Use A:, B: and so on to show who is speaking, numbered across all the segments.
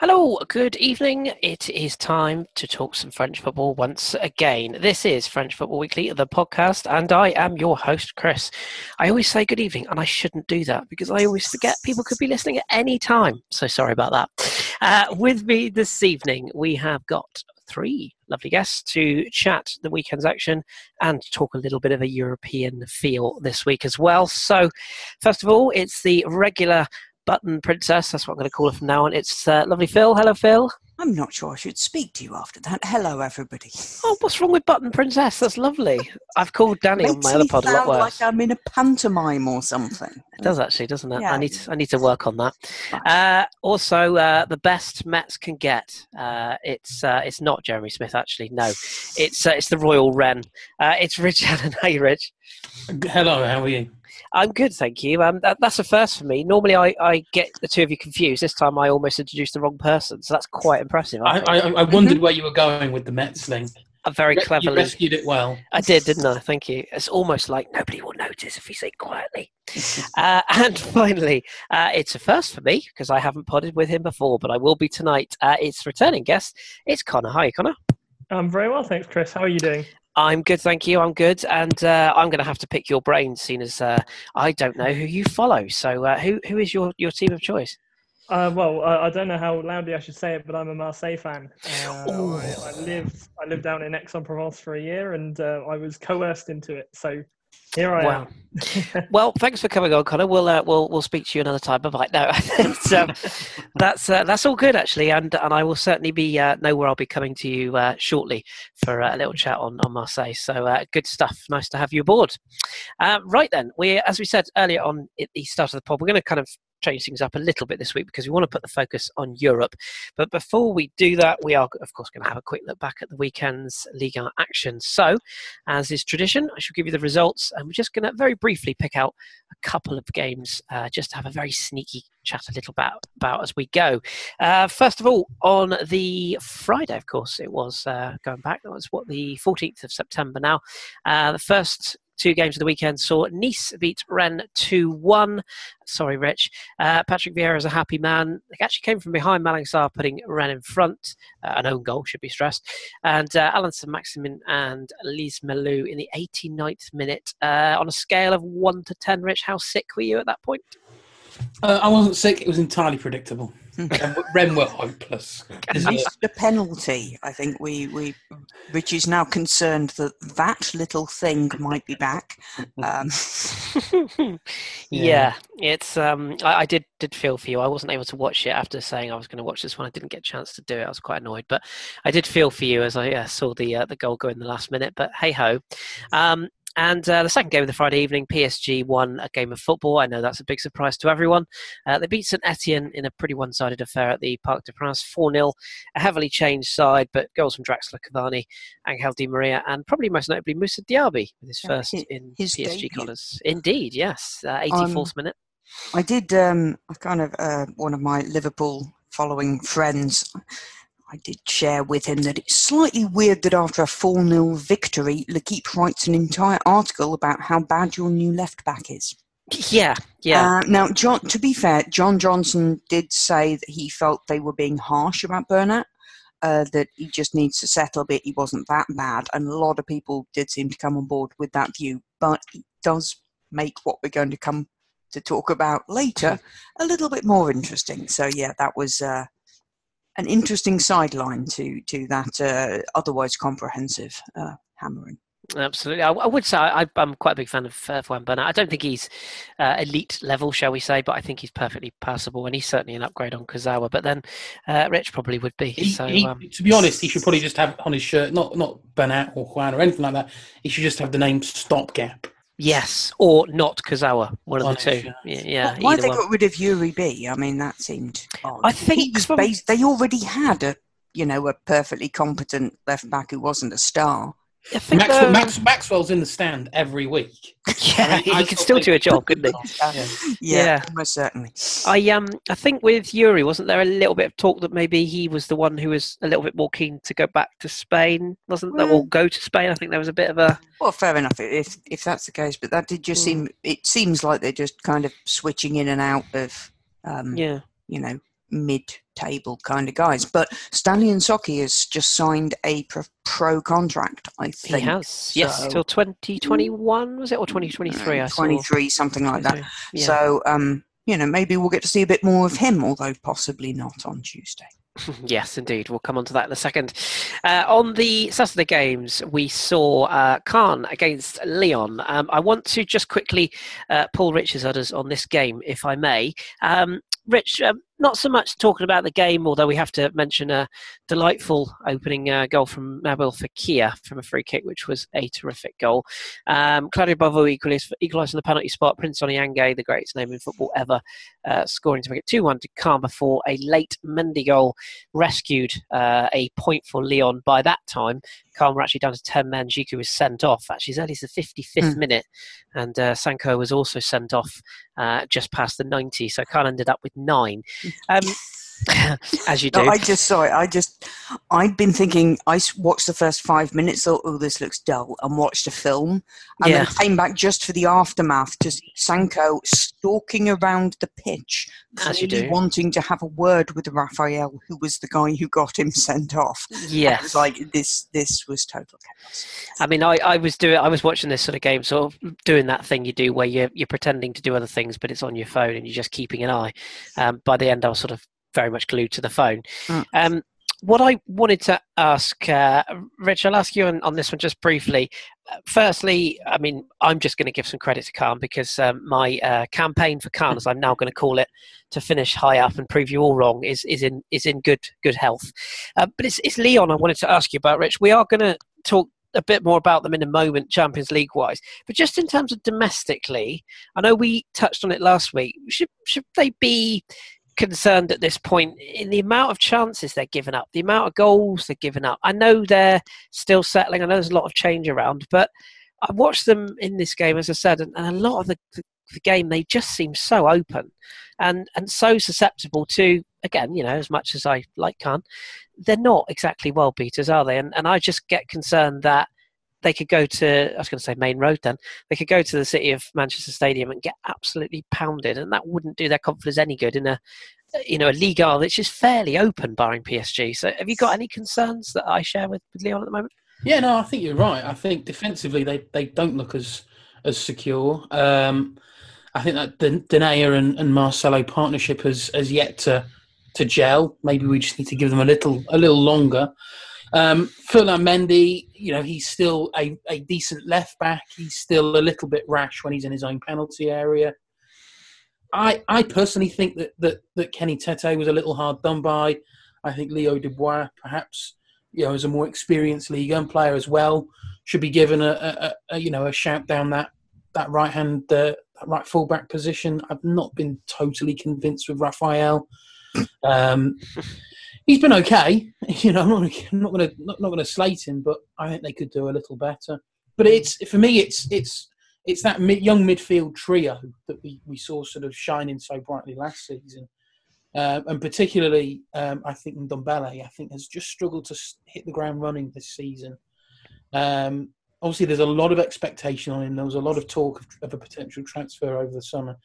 A: Hello, good evening. It is time to talk some French football once again. This is French Football Weekly, the podcast, and I am your host, Chris. I always say good evening, and I shouldn't do that because I always forget people could be listening at any time. So sorry about that. Uh, with me this evening, we have got three lovely guests to chat the weekend's action and talk a little bit of a European feel this week as well. So, first of all, it's the regular Button Princess. That's what I'm going to call her from now on. It's uh, lovely Phil. Hello, Phil.
B: I'm not sure I should speak to you after that. Hello, everybody.
A: Oh, what's wrong with Button Princess? That's lovely. I've called Danny on my other pod a lot worse.
B: like I'm in a pantomime or something.
A: It does actually, doesn't it? Yeah. I need to, I need to work on that. Uh, also, uh, the best Mets can get. Uh, it's uh, it's not Jeremy Smith actually. No, it's uh, it's the Royal Wren. Uh, it's Rich Allen. Hey, Rich.
C: Hello. How are you?
A: I'm good, thank you. Um, that, that's a first for me. Normally, I, I get the two of you confused. This time, I almost introduced the wrong person, so that's quite impressive.
C: I, I, I, wondered mm-hmm. where you were going with the Mets thing.
A: I very Re- cleverly
C: you rescued it well.
A: I did, didn't I? Thank you. It's almost like nobody will notice if we say quietly. uh, and finally, uh, it's a first for me because I haven't podded with him before, but I will be tonight. Uh, it's returning guest. It's Connor. Hi, Connor.
D: I'm very well, thanks, Chris. How are you doing?
A: I'm good, thank you. I'm good, and uh, I'm going to have to pick your brain, seeing as uh, I don't know who you follow. So, uh, who who is your, your team of choice?
D: Uh, well, I don't know how loudly I should say it, but I'm a Marseille fan. Uh, I, I, lived I lived down in Aix-en-Provence for a year, and uh, I was coerced into it. So here I wow.
A: am. well, thanks for coming on, Connor. We'll uh, we'll we'll speak to you another time. Bye bye. No, so that's uh, that's all good actually, and and I will certainly be uh, know where I'll be coming to you uh, shortly for uh, a little chat on on Marseille. So uh, good stuff. Nice to have you aboard. right then, we as we said earlier on at the start of the pod, we're going to kind of change things up a little bit this week because we want to put the focus on Europe. But before we do that, we are, of course, going to have a quick look back at the weekend's Liga action. So, as is tradition, I shall give you the results, and we're just going to very briefly pick out a couple of games uh, just to have a very sneaky chat a little about, about as we go. Uh, first of all, on the Friday, of course, it was uh, going back, that was what, the 14th of September now. Uh, the first two games of the weekend saw Nice beat Rennes 2 1. Sorry, Rich. Uh, Patrick Vieira is a happy man. He actually came from behind Malang Sarr, putting Rennes in front. Uh, an own goal, should be stressed. And uh, Allan Saint-Maximin and Lees-Melou in the 89th minute. Uh, on a scale of 1 to 10, Rich, how sick were you at that point?
C: Uh, I wasn't sick. It was entirely predictable. Rennes were hopeless.
B: the penalty. I think we we Rich is now concerned that that little thing might be back. Um.
A: yeah. yeah. it's. Um, I, I, did did feel for you. I wasn't able to watch it after saying I was going to watch this one. I didn't get a chance to do it. I was quite annoyed, but I did feel for you as I uh, saw the uh, the goal go in the last minute. But hey ho. Um, and uh, the second game of the Friday evening, PSG won a game of football. I know that's a big surprise to everyone. Uh, they beat St Etienne in a pretty one sided affair at the Parc des Princes 4 0. A heavily changed side, but goals from Draxler Cavani, Angel Di Maria, and probably most notably Moussa Diaby with his first yeah, in his PSG debut. colours. Indeed, yes. Uh, 84th um, minute.
B: I did um, kind of uh, one of my Liverpool following friends I did share with him that it's slightly weird that after a 4 0 victory, L'Equipe writes an entire article about how bad your new left back is.
A: Yeah, yeah.
B: Uh, now, John, to be fair, John Johnson did say that he felt they were being harsh about Bernat, uh, that he just needs to settle a bit. He wasn't that bad. And a lot of people did seem to come on board with that view. But it does make what we're going to come to talk about later a little bit more interesting. So, yeah, that was. Uh, an interesting sideline to to that uh, otherwise comprehensive uh, hammering.
A: Absolutely, I, I, would say I, am quite a big fan of uh, Juan Bernat. I don't think he's uh, elite level, shall we say, but I think he's perfectly passable, and he's certainly an upgrade on Kurzawa. But then uh, Rich probably would be.
C: He,
A: so,
C: he,
A: um,
C: to be honest, he should probably just have on his shirt not not Bernat or Juan or anything like that. He should just have the name Stopgap.
A: Yes, or not Kurzawa, one of the two. Yeah, yeah
B: why they one. got rid of Yuri B? I mean, that seemed odd.
A: I think
B: from... based, they already had a you know a perfectly competent left back who wasn't a star.
C: Maxwell, Max, Maxwell's in the stand every week.
A: Yeah, I mean, he could still do a job, couldn't he?
B: yeah. yeah, yeah, most certainly.
A: I um, I think with Yuri, wasn't there a little bit of talk that maybe he was the one who was a little bit more keen to go back to Spain, wasn't well, there, or go to Spain? I think there was a bit of a.
B: Well, fair enough if if that's the case, but that did just mm. seem. It seems like they're just kind of switching in and out of. Um, yeah. You know, mid-table kind of guys. But Stanley N'Soki has just signed a pro, pro contract. I
A: He
B: think
A: has, yes,
B: so.
A: till 2021, was it, or 2023? I saw.
B: 23, something like that.
A: Yeah.
B: So, um, you know, maybe we'll get to see a bit more of him, although possibly not on Tuesday.
A: yes, indeed. We'll come on to that in a second. Uh, on the Saturday games, we saw uh, Caen against Lyon. Um, I want to just quickly uh, pull Rich's udders on this game, if I may. Um, Rich, um, not so much talking about the game, although we have to mention a delightful opening uh, goal from Nabil Fekir from a free kick, which was a terrific goal. Um, Claudio Beauvue equalised, equalised in the penalty spot. Prince Oniangué, the greatest name in football ever, uh, scoring to make it 2 1 to Caen before a late Mendy goal rescued uh, a point for Lyon. By that time, Caen were actually down to 10 men. Djiku was sent off, actually, as early as the 55th
B: Hmm.
A: minute. And uh, Sankoh was also sent off uh, just past the 90. So Caen ended up with nine. Um, as you do.
B: No, I just saw it. I just, I'd been thinking. I watched the first five minutes. Thought, oh, this looks dull, and watched a film, and
A: Yeah.
B: then came back just for the aftermath to see Sankoh stalking around the pitch,
A: As you do.
B: wanting to have a word with Raphael, who was the guy who got him sent off. I was
A: yes.
B: like this. This was total chaos.
A: I mean, I, I was doing, I was watching this sort of game, sort of doing that thing you do where you're, you're pretending to do other things, but it's on your phone and you're just keeping an eye. Um, by the end, I was sort of very much glued to the phone.
B: Mm.
A: Um, what I wanted to ask, uh, Rich, I'll ask you on, on this one just briefly. Uh, Firstly, I mean, I'm just going to give some credit to Caen because um, my uh, campaign for Caen, as I'm now going to call it, to finish high up and prove you all wrong, is is in is in good good health. Uh, but it's it's Lyon I wanted to ask you about, Rich. We are going to talk a bit more about them in a moment, Champions League wise. But just in terms of domestically, I know we touched on it last week. Should should they be concerned at this point in the amount of chances they're giving up, the amount of goals they're giving up? I know they're still settling. I know there's a lot of change around, but I watched them in this game, as I said, and, and a lot of the, the, the game they just seem so open and and so susceptible to again, you know, as much as I like Caen, they're not exactly world beaters, are they? And and I just get concerned that they could go to I was going to say Maine Road then they could go to the city of Manchester Stadium and get absolutely pounded, and that wouldn't do their confidence any good in a you know a Liga that's just fairly open, barring PSG. So have you got any concerns that I share with, with Lyon at the moment?
C: Yeah, no, I think you're right. I think defensively they, they don't look as as secure. Um, I think that the Denayer and, and Marcelo partnership has, has yet to to gel. Maybe we just need to give them a little a little longer. Um, Ferland Mendy, you know, he's still a, a decent left back. He's still a little bit rash when he's in his own penalty area. I I personally think that that, that Kenny Tete was a little hard done by. I think Leo Dubois perhaps you know, as a more experienced league and player as well, should be given a, a, a you know a shout down that that right hand uh, right fullback position. I've not been totally convinced with Raphael. Um, he's been okay. You know, I'm not, I'm not going to not, not to slate him, but I think they could do a little better. But it's for me, it's it's it's that mid, young midfield trio that we, we saw sort of shining so brightly last season. Um, and particularly, um, I think Ndombele, I think, has just struggled to hit the ground running this season. Um, obviously, there's a lot of expectation on him. There was a lot of talk of, of a potential transfer over the summer.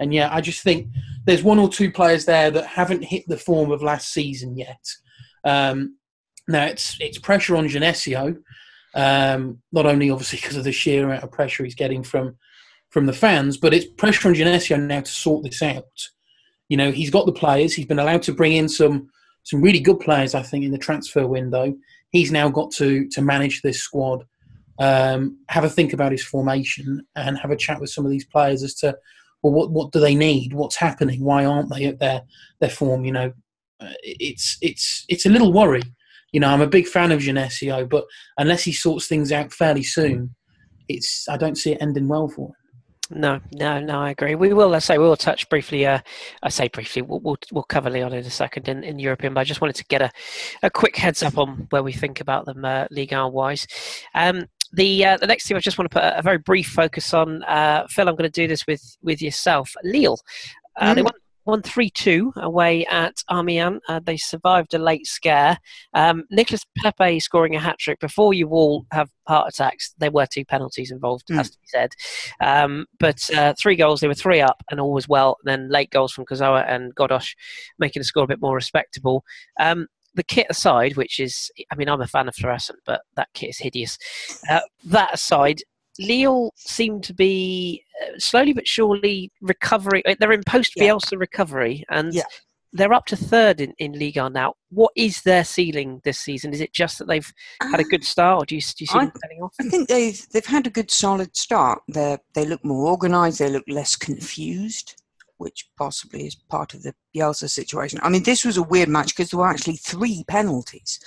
C: And yeah, I just think there's one or two players there that haven't hit the form of last season yet. Um, now, it's, it's pressure on Genesio, um, not only obviously because of the sheer amount of pressure he's getting from, from the fans, but it's pressure on Genesio now to sort this out. You know, he's got the players. He's been allowed to bring in some some really good players, I think, in the transfer window. He's now got to to manage this squad, um, have a think about his formation, and have a chat with some of these players as to well, what what do they need? What's happening? Why aren't they at their their form? You know, uh, it's it's it's a little worry. You know, I'm a big fan of Genesio, but unless he sorts things out fairly soon, it's I don't see it ending well for him.
A: No, no, no. I agree. We will. I say we will touch briefly. Uh, I say briefly. We'll, we'll we'll cover Lyon in a second in, in European. But I just wanted to get a, a quick heads up on where we think about them uh, Ligue 1 wise. Um, the uh, the next team I just want to put a, a very brief focus on. Uh, Phil, I'm going to do this with with yourself, Lille. Uh, They
B: Mm.
A: won won 3 2 away at Amiens. Uh, they survived a late scare. Um, Nicolas Pepe scoring a hat trick before you all have heart attacks. There were two penalties involved,
B: Mm.
A: has to be said. Um, but uh, three goals, they were three up and all was well. And then late goals from Kozawa and Ghoddos making the score a bit more respectable. Um, the kit aside, which is, I mean, I'm a fan of fluorescent, but that kit is hideous. Uh, that aside, Lille seem to be uh, slowly but surely recovering. uh, They're in post
B: Yeah.
A: Bielsa recovery, and
B: Yeah.
A: they're up to third in, in Ligue 1 now. What is their ceiling this season? Is it just that they've had a good start, or do you, do you see
B: I-
A: them heading off?
B: I think they've they've had a good solid start. They they look more organised. They look less confused, which possibly is part of the Bielsa situation. I mean, this was a weird match because there were actually three penalties.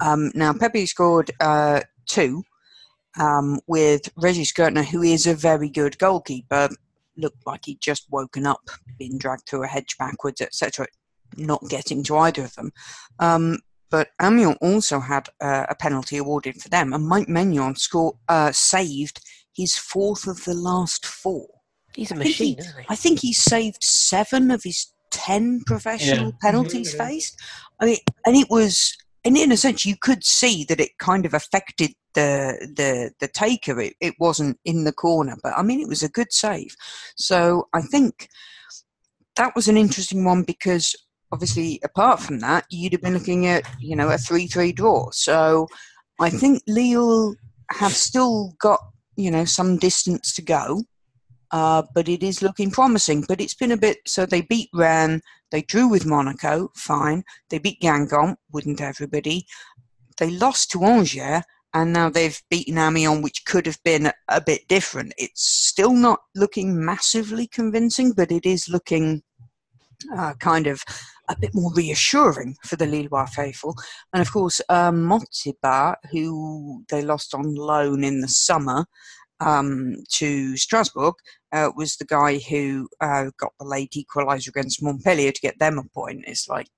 B: Um, now Pepe scored uh, two um, with Regis Gurtner, who is a very good goalkeeper. Looked like he'd just woken up, been dragged through a hedge backwards, etc. Not getting to either of them. Um, but Amiens also had uh, a penalty awarded for them, and Mike Maignan uh, saved his fourth of the last four.
A: He's a
B: I think he-
A: machine, isn't he?
B: I think he saved seven of his ten professional
C: Yeah.
B: penalties
D: Mhm.
B: faced. I mean, and it was, and in a sense, you could see that it kind of affected the the the taker. It, it wasn't in the corner, but I mean, it was a good save. So I think that was an interesting one because obviously, apart from that, you'd have been looking at you know a three-three draw. So I think Lille have still got you know some distance to go. Uh, but it is looking promising. But it's been a bit. So they beat Rennes, they drew with Monaco, fine. They beat Guingamp, wouldn't everybody? They lost to Angers, and now they've beaten Amiens, which could have been a, bit different. It's still not looking massively convincing, but it is looking uh, kind of a bit more reassuring for the Lillois faithful. And of course, um, who they lost on loan in the summer um, to Strasbourg, uh, was the guy who uh, got the late equaliser against Montpellier to get them a point. It's like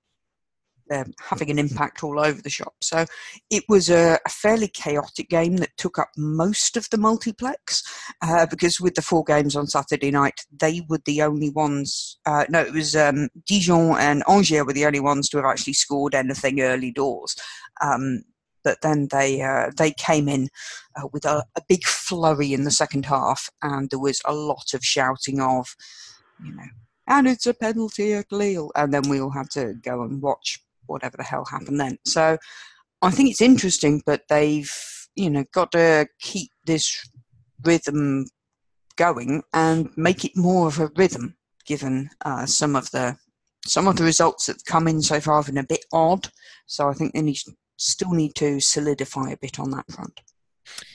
B: they're having an impact all over the shop. So it was a, a fairly chaotic game that took up most of the multiplex uh, because with the four games on Saturday night, they were the only ones. Uh, no, it was um, Dijon and Angers were the only ones to have actually scored anything early doors. Um, but then they uh, they came in uh, with a, a big flurry in the second half, and there was a lot of shouting of, you know, and it's a penalty at Lille, and then we all had to go and watch whatever the hell happened then. So I think it's interesting, but they've you know got to keep this rhythm going and make it more of a rhythm, given uh, some of the some of the results that have come in so far have been a bit odd. So I think they need still need to solidify a bit on that front.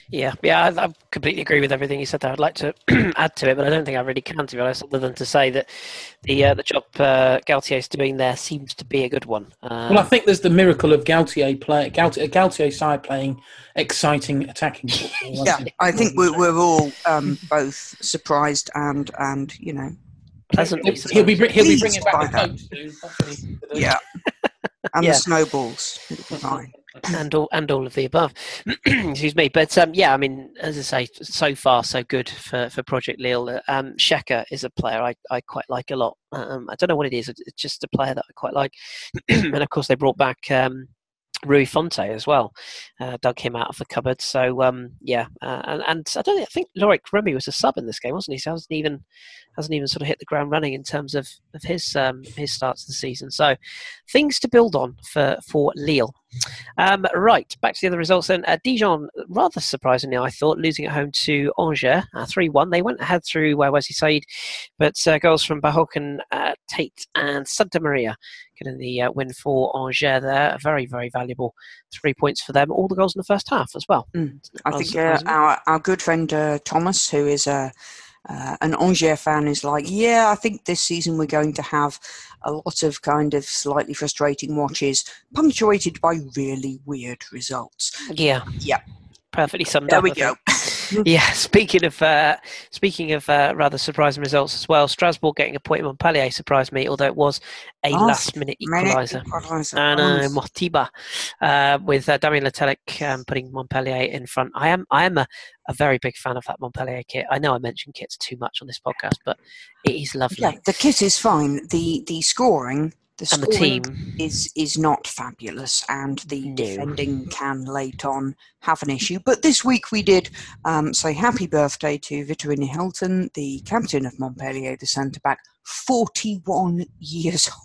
A: Yeah, yeah, I, I completely agree with everything you said there. I'd like to add to it, but I don't think I really can, to be honest, other than to say that the uh, the job uh, Galtier is doing there seems to be a good one. Um,
C: Well, I think there's the miracle of Galtier play Galtier, Galtier side playing exciting attacking football.
B: Yeah, I think we're, we're all um, both surprised and and you know
A: pleasantly
C: He'll be br- he'll be bringing back
B: by
C: the coach soon. That's what he's gonna do.
B: yeah, and
A: Yeah.
B: the snowballs. It'll be fine.
A: And all and all of the above. Excuse me, but um, yeah, I mean, as I say, so far so good for, for Project Lille. Um, Xeka is a player I, I quite like a lot. Um, I don't know what it is; it's just a player that I quite like. and of course, they brought back um, Rui Fonte as well, uh, dug him out of the cupboard. So um, yeah, uh, and, and I don't think, I think Loic Remy was a sub in this game, wasn't he? So hasn't even hasn't even sort of hit the ground running in terms of, of his um, his starts of the season. So things to build on for for Lille. Um, right, back to the other results then. Uh, Dijon, rather surprisingly, I thought, losing at home to Angers, uh, 3 1. They went ahead through uh, Wesley Said, but uh, goals from Bahoken, uh, Tait, and Santamaria getting the uh, win for Angers there. Very, very valuable three points for them. All the goals in the first half as well.
B: Mm. I think uh, our our good friend uh, Thomas, who is a uh, an Angers fan, is like, yeah, I think this season we're going to have a lot of kind of slightly frustrating watches, punctuated by really weird results.
A: Yeah.
B: Yeah.
A: Perfectly summed
B: There
A: up.
B: There
A: we
B: go.
A: Yeah, speaking of uh, speaking of uh, rather surprising results as well, Strasbourg getting a point in Montpellier surprised me, although it was a
B: Last
A: last minute equaliser. And uh, Mothiba uh, with uh, Damien Le Tallec um, putting Montpellier in front. I am I am a, a very big fan of that Montpellier kit. I know I mentioned kits too much on this podcast, but it is lovely.
B: yeah, the kit is fine. The the scoring, the
A: and the team,
B: is is not fabulous, and the
A: No.
B: defending can late on have an issue. But this week we did um, say happy birthday to Vitorino Hilton, the captain of Montpellier, the centre back, forty one years old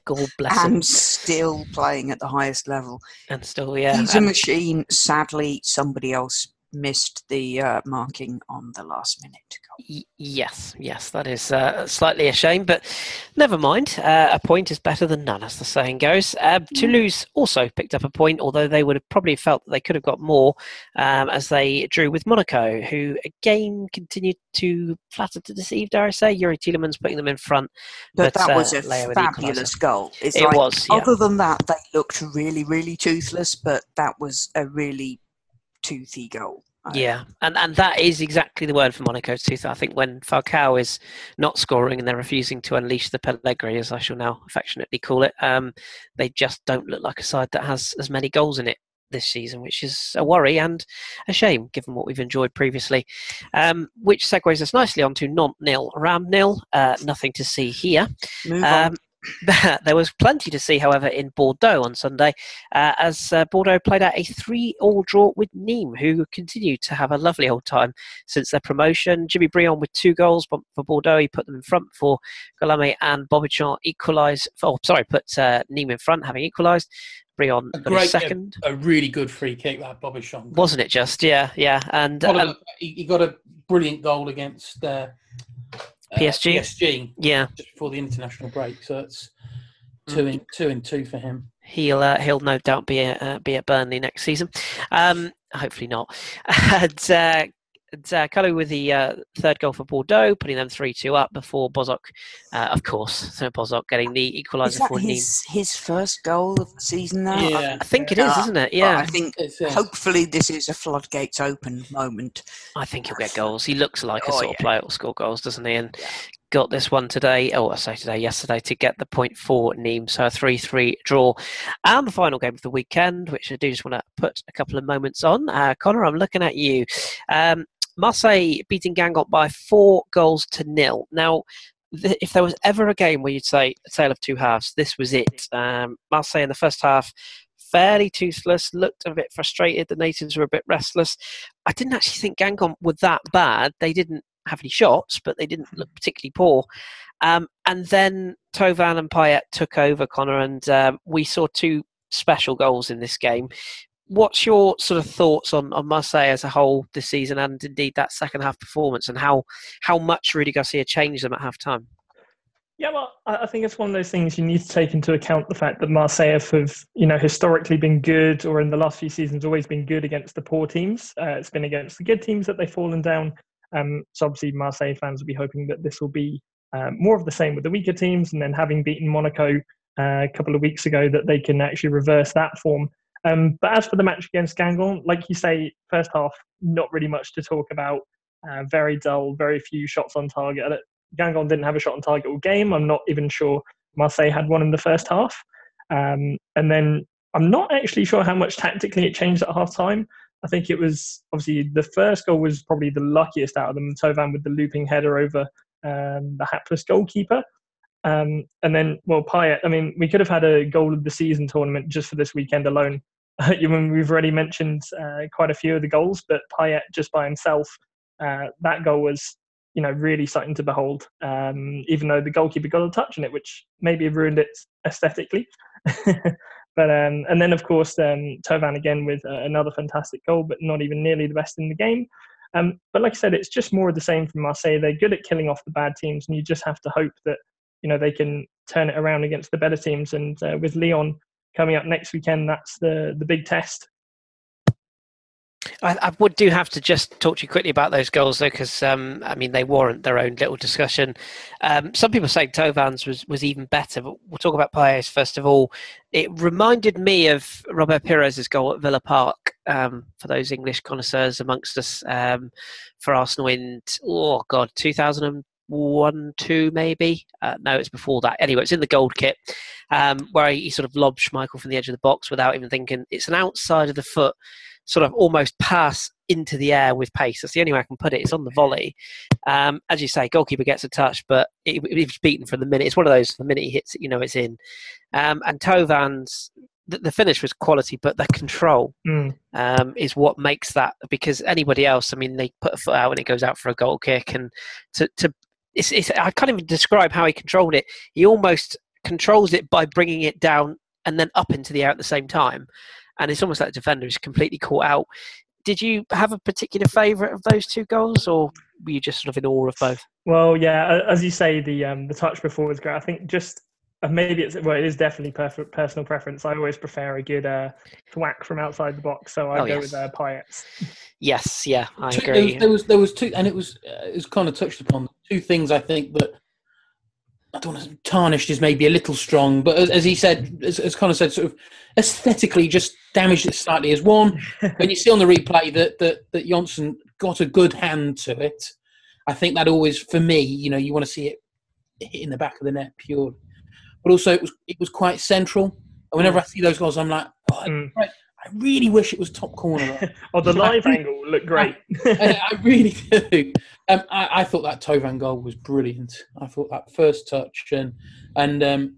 A: God bless him,
B: still playing at the highest level.
A: and still yeah.
B: He's a machine. Sadly, somebody else missed the uh, marking on the last minute goal.
A: Yes, yes, that is uh, slightly a shame, but never mind. Uh, a point is better than none, as the saying goes. Uh, Toulouse also picked up a point, although they would have probably felt that they could have got more um, as they drew with Monaco, who again continued to flatter to deceive, dare I say. Youri Tielemans putting them in front.
B: But,
A: But,
B: that was
A: uh,
B: a
A: with the
B: fabulous goal. It's
A: It
B: like,
A: was, yeah.
B: Other than that, they looked really, really toothless, but that was a really toothy goal.
A: Yeah, and and that is exactly the word for Monaco's tooth. I think when Falcao is not scoring and they're refusing to unleash the Pellegrini, as I shall now affectionately call it, um, they just don't look like a side that has as many goals in it this season, which is a worry and a shame given what we've enjoyed previously. Um, which segues us nicely onto Nantes nil, Ram nil. Uh, nothing to see here.
B: Move on.
A: There was plenty to see, however, in Bordeaux on Sunday, uh, as uh, Bordeaux played out a three-all draw with Nîmes, who continue to have a lovely old time since their promotion. Jimmy Briand with two goals for Bordeaux, he put them in front for Galame and Bobichon equalised. Oh, sorry, put uh, Nîmes in front, having equalised. Briand
C: A
A: a
C: great-
A: second,
C: A really good free kick that Bobichon.
A: wasn't it? Just yeah, yeah, and um,
C: a- he, got a brilliant goal against uh,
A: PSG?
C: PSG
A: yeah,
C: just before the international break. So it's two in two and two for him.
A: He'll uh, he'll no doubt be at, uh, be at Burnley next season. Um, hopefully not. and uh, and, uh, with the uh, third goal for Bordeaux, putting them three two up before Bozok, uh, of course, so Bozok getting the equaliser
B: that
A: for Nîmes.
B: his, his first goal of the season now? I-
C: Yeah.
A: I think it is,
B: Yeah.
A: isn't it? Yeah,
B: I think
C: It's, uh,
B: hopefully this is a floodgates open moment.
A: I think he'll get goals. He looks like a
B: Oh,
A: sort of player who'll score goals, doesn't he? And got this one today. Oh, I say today, yesterday, to get the point for Nîmes. So a three-three draw, and the final game of the weekend, which I do just want to put a couple of moments on. Uh, Connor, I'm looking at you. Um, Marseille beating Guingamp by four goals to nil. Now. th- If there was ever a game where you'd say a tale of two halves, this was it. Um, Marseille in the first half, fairly toothless, looked a bit frustrated. The natives were a bit restless. I didn't actually think Guingamp were that bad. They didn't have any shots, but they didn't look particularly poor. Um, and then Thauvin and Payet took over, Connor, and um, we saw two special goals in this game. What's your sort of thoughts on, on Marseille as a whole this season, and indeed that second half performance, and how how much Rudy Garcia changed them at half time?
D: Yeah, well, I think it's one of those things you need to take into account the fact that Marseille have, you know, historically been good, or in the last few seasons, always been good against the poor teams. Uh, it's been against the good teams that they've fallen down. Um, so obviously, Marseille fans will be hoping that this will be uh, more of the same with the weaker teams, and then having beaten Monaco uh, a couple of weeks ago, that they can actually reverse that form. Um, but as for the match against Guingamp, like you say, first half, not really much to talk about. Uh, very dull, very few shots on target. I Guingamp didn't have a shot on target all game. I'm not even sure Marseille had one in the first half. Um, and then I'm not actually sure how much tactically it changed at half time. I think it was obviously the first goal was probably the luckiest out of them. Thauvin with the looping header over um, the hapless goalkeeper. Um, and then, well, Payet, I mean, we could have had a goal of the season tournament just for this weekend alone. You mean, We've already mentioned uh, quite a few of the goals, but Payet just by himself, uh, that goal was you know, really something to behold. Um, even though the goalkeeper got a touch on it, which maybe ruined it aesthetically. but um, and then of course um, Thauvin again with uh, another fantastic goal, but not even nearly the best in the game. Um, but like I said, it's just more of the same from Marseille. They're good at killing off the bad teams, and you just have to hope that you know they can turn it around against the better teams. And uh, with Lyon coming up next weekend, that's the the big test.
A: I, I, would do have to just talk to you quickly about those goals, though, because um, I mean they warrant their own little discussion. Um, some people say Thauvin's was, was even better, but we'll talk about Payet's first of all. It reminded me of Robert Pires's goal at Villa Park. Um, for those English connoisseurs amongst us, um, for Arsenal in oh god, 2001, two maybe. Uh, no, it's before that. Anyway, it's in the gold kit um, where he, sort of lobs Schmeichel from the edge of the box without even thinking. It's an outside of the foot sort of almost pass into the air with pace. That's the only way I can put it. It's on the volley. Um, as you say, goalkeeper gets a touch, but it, it was beaten from the minute. It's one of those, the minute he hits it, you know it's in. Um, and Thauvin's, the, the, finish was quality, but the control mm. um, is what makes that, because anybody else, I mean, they put a foot out and it goes out for a goal kick. And to, to it's, it's, I can't even describe how he controlled it. He almost controls it by bringing it down and then up into the air at the same time and it's almost like the defender is completely caught out. Did you have a particular favourite of those two goals, or were you just sort of in awe of both?
D: Well, yeah, as you say, the um, the touch before was great. I think just uh, maybe it's well, it is definitely perfect personal preference. I always prefer a good uh, thwack from outside the box, so I oh, go yes. with uh, Payet's.
A: Yes, yeah, I
C: two,
A: agree.
C: There was, there was, there was two, and it was uh, it was kind of touched upon two things. I think that I don't want to tarnished is maybe a little strong, but as, as he said, as, as Connor said, sort of aesthetically just damaged it slightly. As one, when you see on the replay that that that Johnsson got a good hand to it, I think that always, for me, you know, you want to see it hit in the back of the net pure. But also, it was it was quite central. And whenever mm. I see those goals, I'm like, oh, mm. I really wish it was top corner.
D: oh, the live really, angle looked great.
C: I, I, really do. Um, I, I, thought that Thauvin goal was brilliant. I thought that first touch and and um,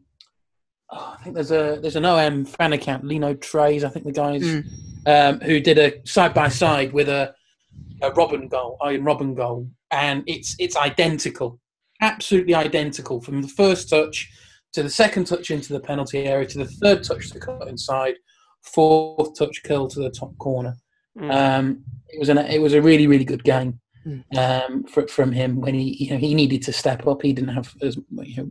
C: oh, I think there's a there's an OM fan account, Lino Trays. I think the guys mm. um, who did a side by side with a, a Robben goal, Arjen Robben goal, and it's it's identical, absolutely identical from the first touch to the second touch into the penalty area to the third touch to cut inside fourth touch curl to the top corner. Mm. Um, it was an it was a really really good game mm. um, for, from him when he you know he needed to step up. He didn't have as you know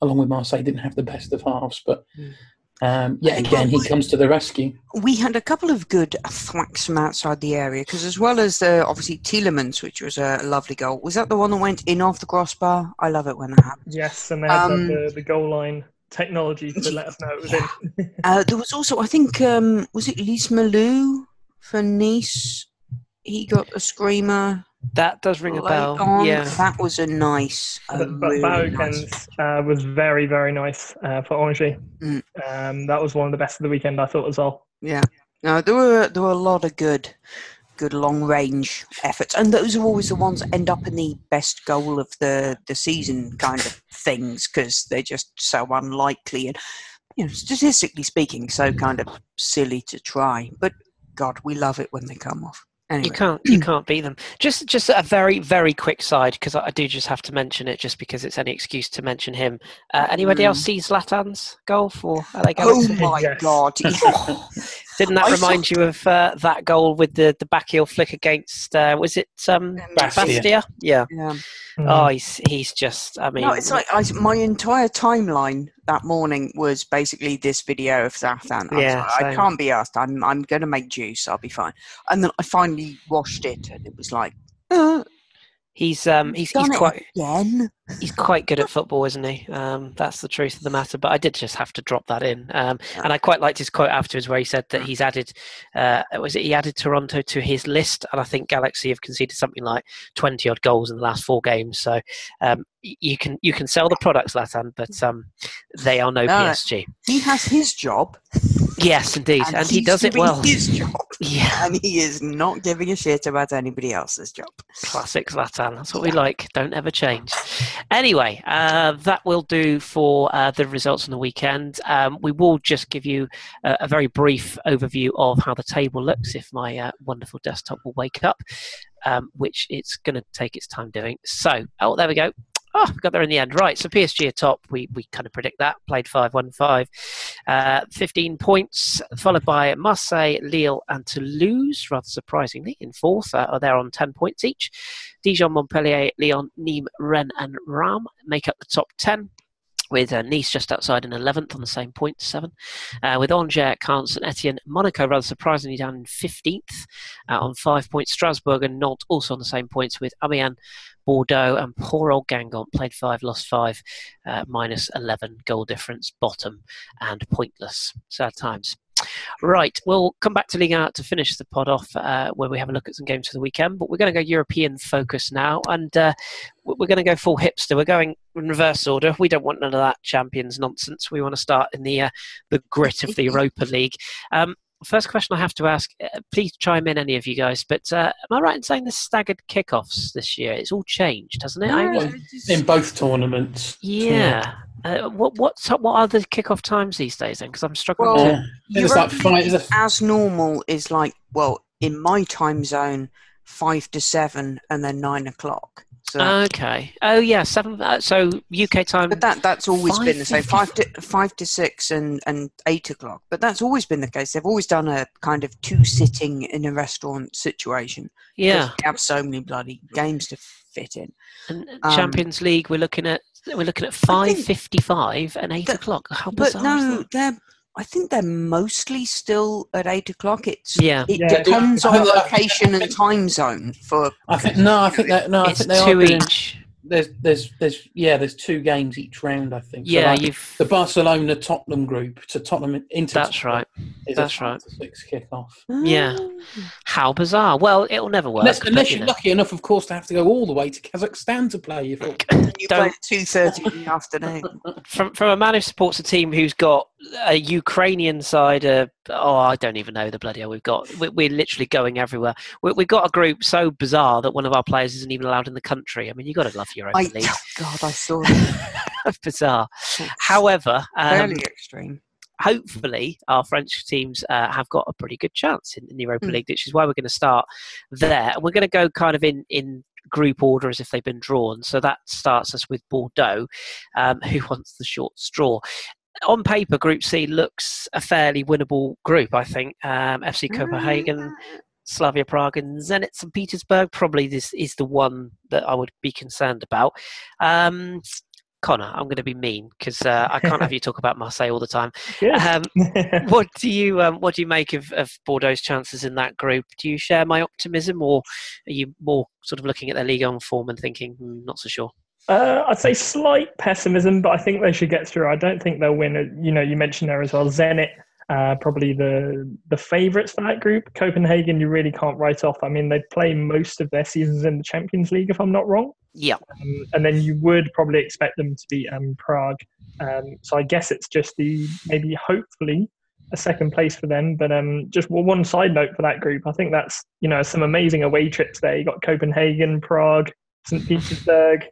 C: along with Marseille didn't have the best of halves, but. Mm. Um, yeah, again, he comes to the rescue.
B: We had a couple of good thwacks from outside the area because, as well as the obviously Tielemans, which was a lovely goal. Was that the one that went in off the crossbar? I love it when that happens.
D: Yes, and they had um, the, the goal line technology to let us know it was yeah.
B: in. uh, there was also, I think, um, was it Lees-Melou for Nice? He got a screamer.
A: That does ring a bell. On. Yeah,
B: that was a nice. A
D: but really nice. Uh, was very very nice uh, for Angers. Mm. Um, that was one of the best of the weekend, I thought as well.
B: Yeah, no, there were there were a lot of good good long range efforts, and those are always the ones that end up in the best goal of the the season kind of things because they're just so unlikely and you know statistically speaking so kind of silly to try. But God, we love it when they come off. Anyway.
A: You can't you can't beat them. Just just a very very quick side because I do just have to mention it just because it's any excuse to mention him. Uh, anybody mm. else see Zlatan's goal for LA
B: Galaxy? Oh my yes. god!
A: Didn't that I remind saw... you of uh, that goal with the the back heel flick against uh, was it um, Bastia? Bastia? Yeah. yeah. Mm. Oh, he's he's just. I mean,
B: no, it's like I, my entire timeline that morning was basically this video of Zlatan. I yeah, like, I can't be asked. I'm I'm going to make juice. I'll be fine. And then I finally washed it, and it was like, uh,
A: He's um he's, he's quite again. he's quite good at football, isn't he? Um, that's the truth of the matter. But I did just have to drop that in. Um, and I quite liked his quote afterwards where he said that he's added uh, was it he added Toronto to his list, and I think Galaxy have conceded something like twenty odd goals in the last four games. So um, you can you can sell the products, Latan, but um, they are no, no PSG.
B: He has his job.
A: Yes, indeed, and, and he does it well.
B: His job, yeah, and he is not giving a shit about anybody else's job.
A: Classic Zlatan. That's what we like. Don't ever change. Anyway, uh, that will do for uh, the results on the weekend. Um, we will just give you a, a, very brief overview of how the table looks. If my uh, wonderful desktop will wake up, um, which it's going to take its time doing. So, oh, there we go. Oh, got there in the end. Right, so PSG are top. We, we kind of predict that. Played 5 1 5. Uh, 15 points, followed by Marseille, Lille, and Toulouse, rather surprisingly, in fourth. Uh, they're on 10 points each. Dijon, Montpellier, Lyon, Nîmes, Rennes, and Reims make up the top 10. With uh, Nice just outside in 11th on the same point, seven. Uh, with Angers, Caen, and Etienne, Monaco rather surprisingly down in 15th uh, on five points. Strasbourg and Nantes also on the same points with Amiens, Bordeaux, and poor old Guingamp played five, lost five, uh, minus 11 goal difference, bottom and pointless. Sad times. Right, we'll come back to Ligue 1 to finish the pod off uh, where we have a look at some games for the weekend. But we're going to go European focus now, and uh, we're going to go full hipster. We're going in reverse order. We don't want none of that champions nonsense. We want to start in the uh, the grit of the Europa League. Um, first question I have to ask, uh, please chime in, any of you guys. But uh, am I right in saying the staggered kickoffs this year? It's all changed, hasn't it? I-
C: in both tournaments.
A: yeah. Uh, what what what are the kickoff times these days then? Because I'm struggling.
B: Well,
A: to...
C: Yeah. There's like five. There's a,
B: as normal is like well in my time zone five to seven and then nine o'clock so
A: Okay. Oh yeah, seven. Uh, so UK time.
B: but that that's always been the same five to five to six and and eight o'clock but that's always been the case they've always done a kind of two sitting in a restaurant situation.
A: yeah.
B: we have so many bloody games to fit in
A: And
B: um,
A: Champions League, we're looking at we're looking at five fifty-five and eight o'clock. How
B: but no they're I think they're mostly still at eight o'clock. It's
A: Yeah.
B: it
D: Yeah.
B: depends
C: I
B: on
C: think
B: location and time zone for
C: I think no. I think that no. I think they are
A: two
C: doing,
A: each.
C: There's there's there's yeah. There's two games each round. I think. So,
A: Yeah,
C: like,
A: you've.
C: the Barcelona Tottenham group to Tottenham into
A: That's right.
C: Is
A: That's right.
C: to Six kickoff.
A: Yeah. How bizarre. Well, it'll never work.
C: Unless, unless
A: you
C: you're
A: know.
C: lucky enough, of course, to have to go all the way to Kazakhstan to play your football.
B: You
A: Don't-
B: play at two thirty in the afternoon.
A: from from a man who supports a team who's got a Ukrainian side. Uh, oh, I don't even know the bloody hell we've got. We're, we're literally going everywhere. We, we've got a group so bizarre that one of our players isn't even allowed in the country. I mean, you've got to love Europa
B: I,
A: League.
B: God, I saw that.
A: bizarre. However, um,
B: Fairly extreme.
A: hopefully our French teams uh, have got a pretty good chance in, in the Europa
B: Mm.
A: League, which is why we're going to start there. And we're going to go kind of in in group order as if they've been drawn. So that starts us with Bordeaux, um, who wants the short straw. On paper, Group C looks a fairly winnable group, I think. Um, FC Copenhagen, Slavia Prague, and Zenit St. Petersburg. Probably this is the one that I would be concerned about. Um, Connor, I'm going to be mean because uh, I can't have you talk about Marseille all the time.
D: Good.
A: Um, what do you um, what do you make of, of Bordeaux's chances in that group? Do you share my optimism, or are you more sort of looking at their league on form and thinking, hmm, not so sure?
D: Uh, I'd say slight pessimism, but I think they should get through. I don't think they'll win. You know, you mentioned there as well. Zenit, uh, probably the the favourites for that group. Copenhagen, you really can't write off. I mean, they play most of their seasons in the Champions League, if I'm not wrong.
A: Yeah,
D: Um, and then you would probably expect them to beat um, Prague. Um, so I guess it's just the maybe hopefully a second place for them. But um, just one one side note for that group, I think that's you know some amazing away trips there. You got Copenhagen, Prague, St. Petersburg.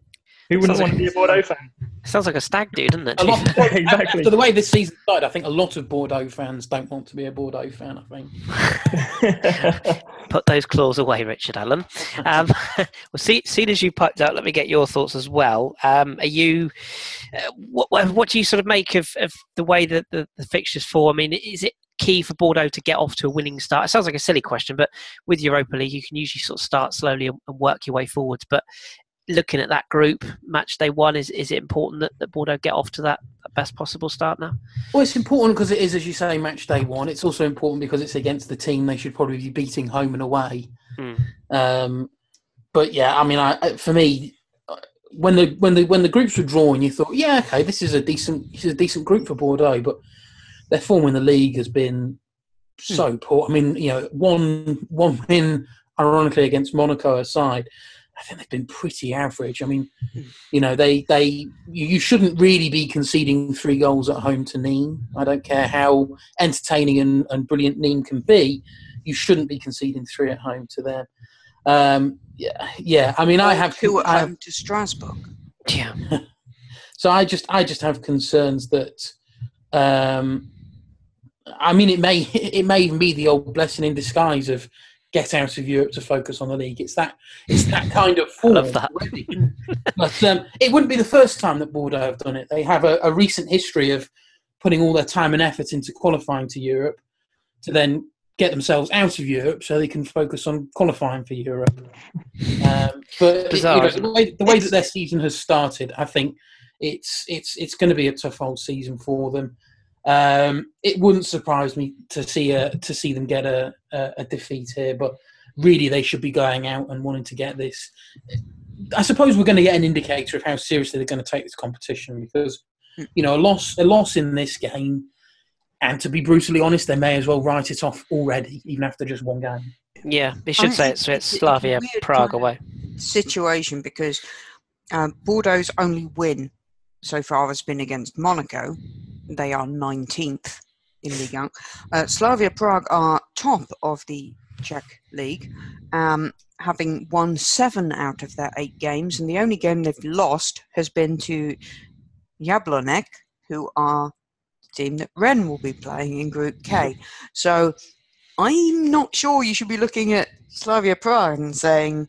D: Who wouldn't
A: Sounds
D: want
A: like-
D: to be a Bordeaux fan?
A: sounds like a stag do, doesn't it?
C: A lot,
D: Exactly.
C: After the way this season started, I think a lot of Bordeaux fans don't want to be a Bordeaux fan. I think.
A: Put those claws away, Richard Allen. Um, well, see, seeing as you piped out, let me get your thoughts as well. Um, are you, uh, what, what what do you sort of make of, of the way that the, the fixtures fall? I mean, is it key for Bordeaux to get off to a winning start? It sounds like a silly question, but with Europa League, you can usually sort of start slowly and, and work your way forwards. But looking at that group, match day one, is is it important that, that Bordeaux get off to that best possible start now?
C: Well, it's important because it is, as you say, match day one. It's also important because it's against the team they should probably be beating home and away.
A: Hmm.
C: Um, but yeah, I mean, I, for me, uh, when the when the when the groups were drawn, you thought, yeah, okay, this is a decent this is a decent group for Bordeaux, but their form in the league has been so poor. I mean, you know, one one win, ironically, against Monaco aside, I think they've been pretty average. I mean, you know, they they you, you shouldn't really be conceding three goals at home to Nîmes. I don't care how entertaining and, and brilliant Nîmes can be, you shouldn't be conceding three at home to them. Um, yeah, yeah. I mean, I have
B: two at
C: I-
B: home to Strasbourg.
A: Yeah,
C: so I just I just have concerns that um, I mean it may it may even be the old blessing in disguise of get out of Europe to focus on the league. It's that it's that kind of form
A: love that.
C: already. but um, it wouldn't be the first time that Bordeaux have done it. They have a, a recent history of putting all their time and effort into qualifying to Europe to then get themselves out of Europe so they can focus on qualifying for Europe. Um, but
A: Bizarre,
C: you know, the, way, the way that their season has started, I think it's it's it's going to be a tough old season for them. Um, it wouldn't surprise me to see a to see them get a, a, a defeat here, but really they should be going out and wanting to get this. I suppose we're going to get an indicator of how seriously they're going to take this competition because you know a loss a loss in this game, and to be brutally honest, they may as well write it off already, even after just one game.
A: Yeah, we should
B: I-
A: say it's, it's
B: it's
A: Slavia
B: weird
A: Prague away.
B: situation because um, Bordeaux's only win so far has been against Monaco. They are 19th in Ligue 1. Uh, Slavia Prague are top of the Czech league, um, having won seven out of their eight games, and the only game they've lost has been to Jablonec, who are the team that Rennes will be playing in Group K. So I'm not sure you should be looking at Slavia Prague and saying,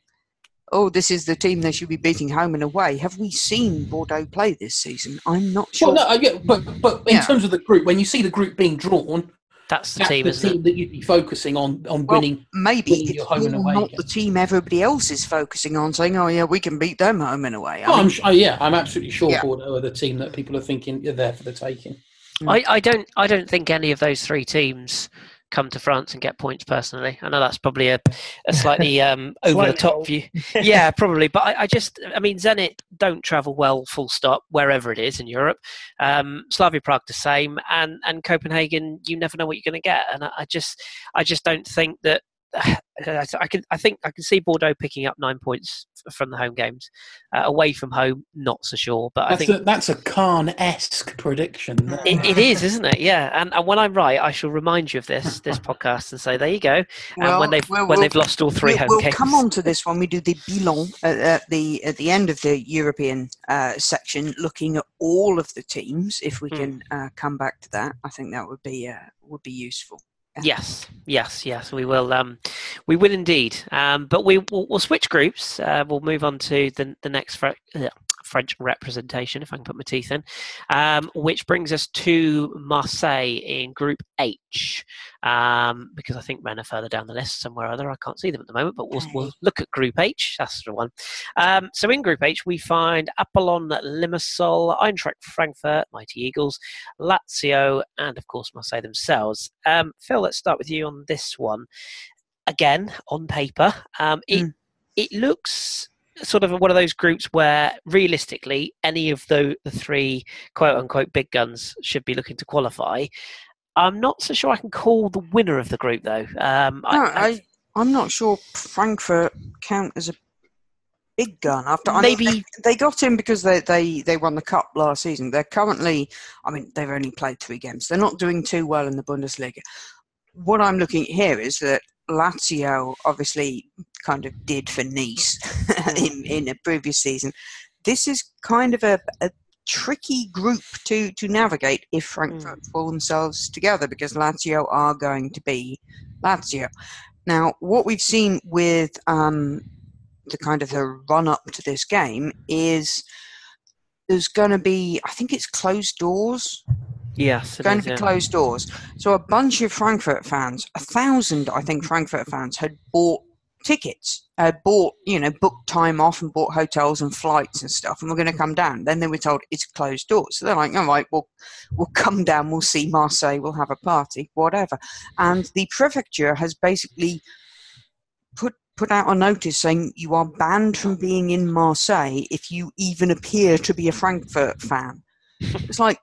B: oh, this is the team they should be beating home and away. Have we seen Bordeaux play this season? I'm not sure.
C: Well, no, I get, but but in
B: Yeah.
C: terms of the group, when you see the group being drawn,
A: That's the
C: that's
A: team,
C: the team that you'd be focusing on on
B: Well,
C: winning.
B: Maybe
C: winning
B: it's
C: your home and
B: more
C: away
B: not the team everybody else is focusing on, saying, "Oh yeah, we can beat them home and away." I
C: Oh, I'm
B: mean,
C: oh, yeah, I'm absolutely sure
B: Yeah.
C: Bordeaux are the team that people are thinking are there for the taking. Mm.
A: I, I don't I don't think any of those three teams come to France and get points personally. I know that's probably a, a slightly um, over the top view. Yeah, probably. But I, I just I mean Zenit don't travel well full stop wherever it is in Europe. Um, Slavia Prague the same and, and Copenhagen you never know what you're going to get and I, I just I just don't think that I can I think I can see Bordeaux picking up nine points from the home games uh, away from home. Not so sure, but I think
C: a, that's a Khan esque prediction.
A: it, it is, isn't it? Yeah, and, and when I'm right, I shall remind you of this this podcast and say, there you go. And
B: Well,
A: when they've
B: we'll-
A: when
B: we'll-
A: they've lost all 3
B: we'll,
A: home
B: we'll
A: games,
B: come on to this when we do the bilan at, at the at the end of the European uh, section, looking at all of the teams. If we
A: Hmm.
B: can uh, come back to that, I think that would be uh, would be useful.
A: Yes, yes, yes. We will. Um, we will indeed. Um, but we will we'll switch groups. Uh, we'll move on to the the next uh, French representation, if I can put my teeth in, um, which brings us to Marseille in Group H. Um, because I think Rennes are further down the list somewhere or other. I can't see them at the moment, but we'll, we'll look at Group H. That's the one. Um, so in Group H, we find Apollon Limassol, Eintracht Frankfurt, Mighty Eagles, Lazio, and of course Marseille themselves. Um, Phil, let's start with you on this one. Again, on paper, um, it
B: Mm.
A: it looks sort of one of those groups where realistically any of the the three quote unquote big guns should be looking to qualify. I'm not so sure I can call the winner of the group though. Um,
B: No, I, I'm not sure Frankfurt count as a big gun. After I mean,
A: Maybe-
B: they, they got in because they, they they won the cup last season. They're currently, I mean, they've only played three games. They're not doing too well in the Bundesliga. What I'm looking at here is that Lazio obviously kind of did for Nice in in a previous season. This is kind of a, a tricky group to to navigate if Frankfurt pull themselves together because Lazio are going to be Lazio. Now, what we've seen with um, the kind of the run up to this game is there's going to be, I think it's closed doors.
A: Yes,
B: going
A: is,
B: to be
A: yeah.
B: closed doors. So a bunch of Frankfurt fans, a thousand, I think, Frankfurt fans had bought tickets, had bought, you know, booked time off and bought hotels and flights and stuff, and we're going to come down. Then they were told it's closed doors. So they're like, all right, well, we'll come down, we'll see Marseille, we'll have a party, whatever. And the prefecture has basically put put out a notice saying you are banned from being in Marseille if you even appear to be a Frankfurt fan. It's like,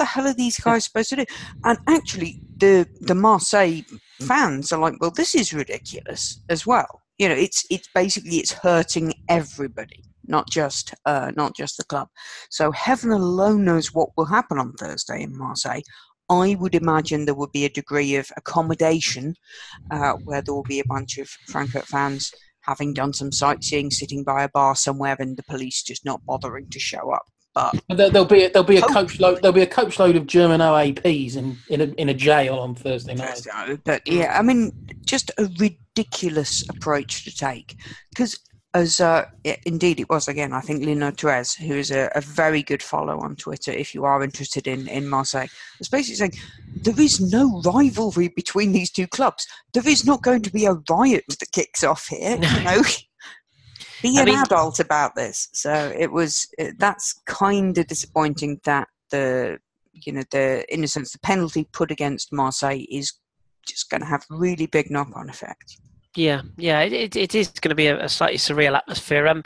B: the hell are these guys supposed to do? And actually, the the Marseille fans are like, well, this is ridiculous as well. You know, it's it's basically it's hurting everybody, not just uh, not just the club. So heaven alone knows what will happen on Thursday in Marseille. I would imagine there would be a degree of accommodation uh, where there will be a bunch of Frankfurt fans having done some sightseeing, sitting by a bar somewhere, and the police just not bothering to show up. But
C: there- There'll be a, there'll be a coach load there'll be a coach load of German OAPs in in a, in a jail on Thursday night.
B: But yeah, I mean, just a ridiculous approach to take. Because, as uh, indeed it was again, I think Lino Torres, who is a, a very good follow on Twitter, if you are interested in, in Marseille, was basically saying there is no rivalry between these two clubs. There is not going to be a riot that kicks off here. You know, be
A: I
B: an
A: mean-
B: adult about this. So it was. It, that's kind of disappointing that the you know the in a sense the penalty put against Marseille is just going to have really big knock-on effect.
A: Yeah, yeah, it, it, is going to be a, a slightly surreal atmosphere. Um,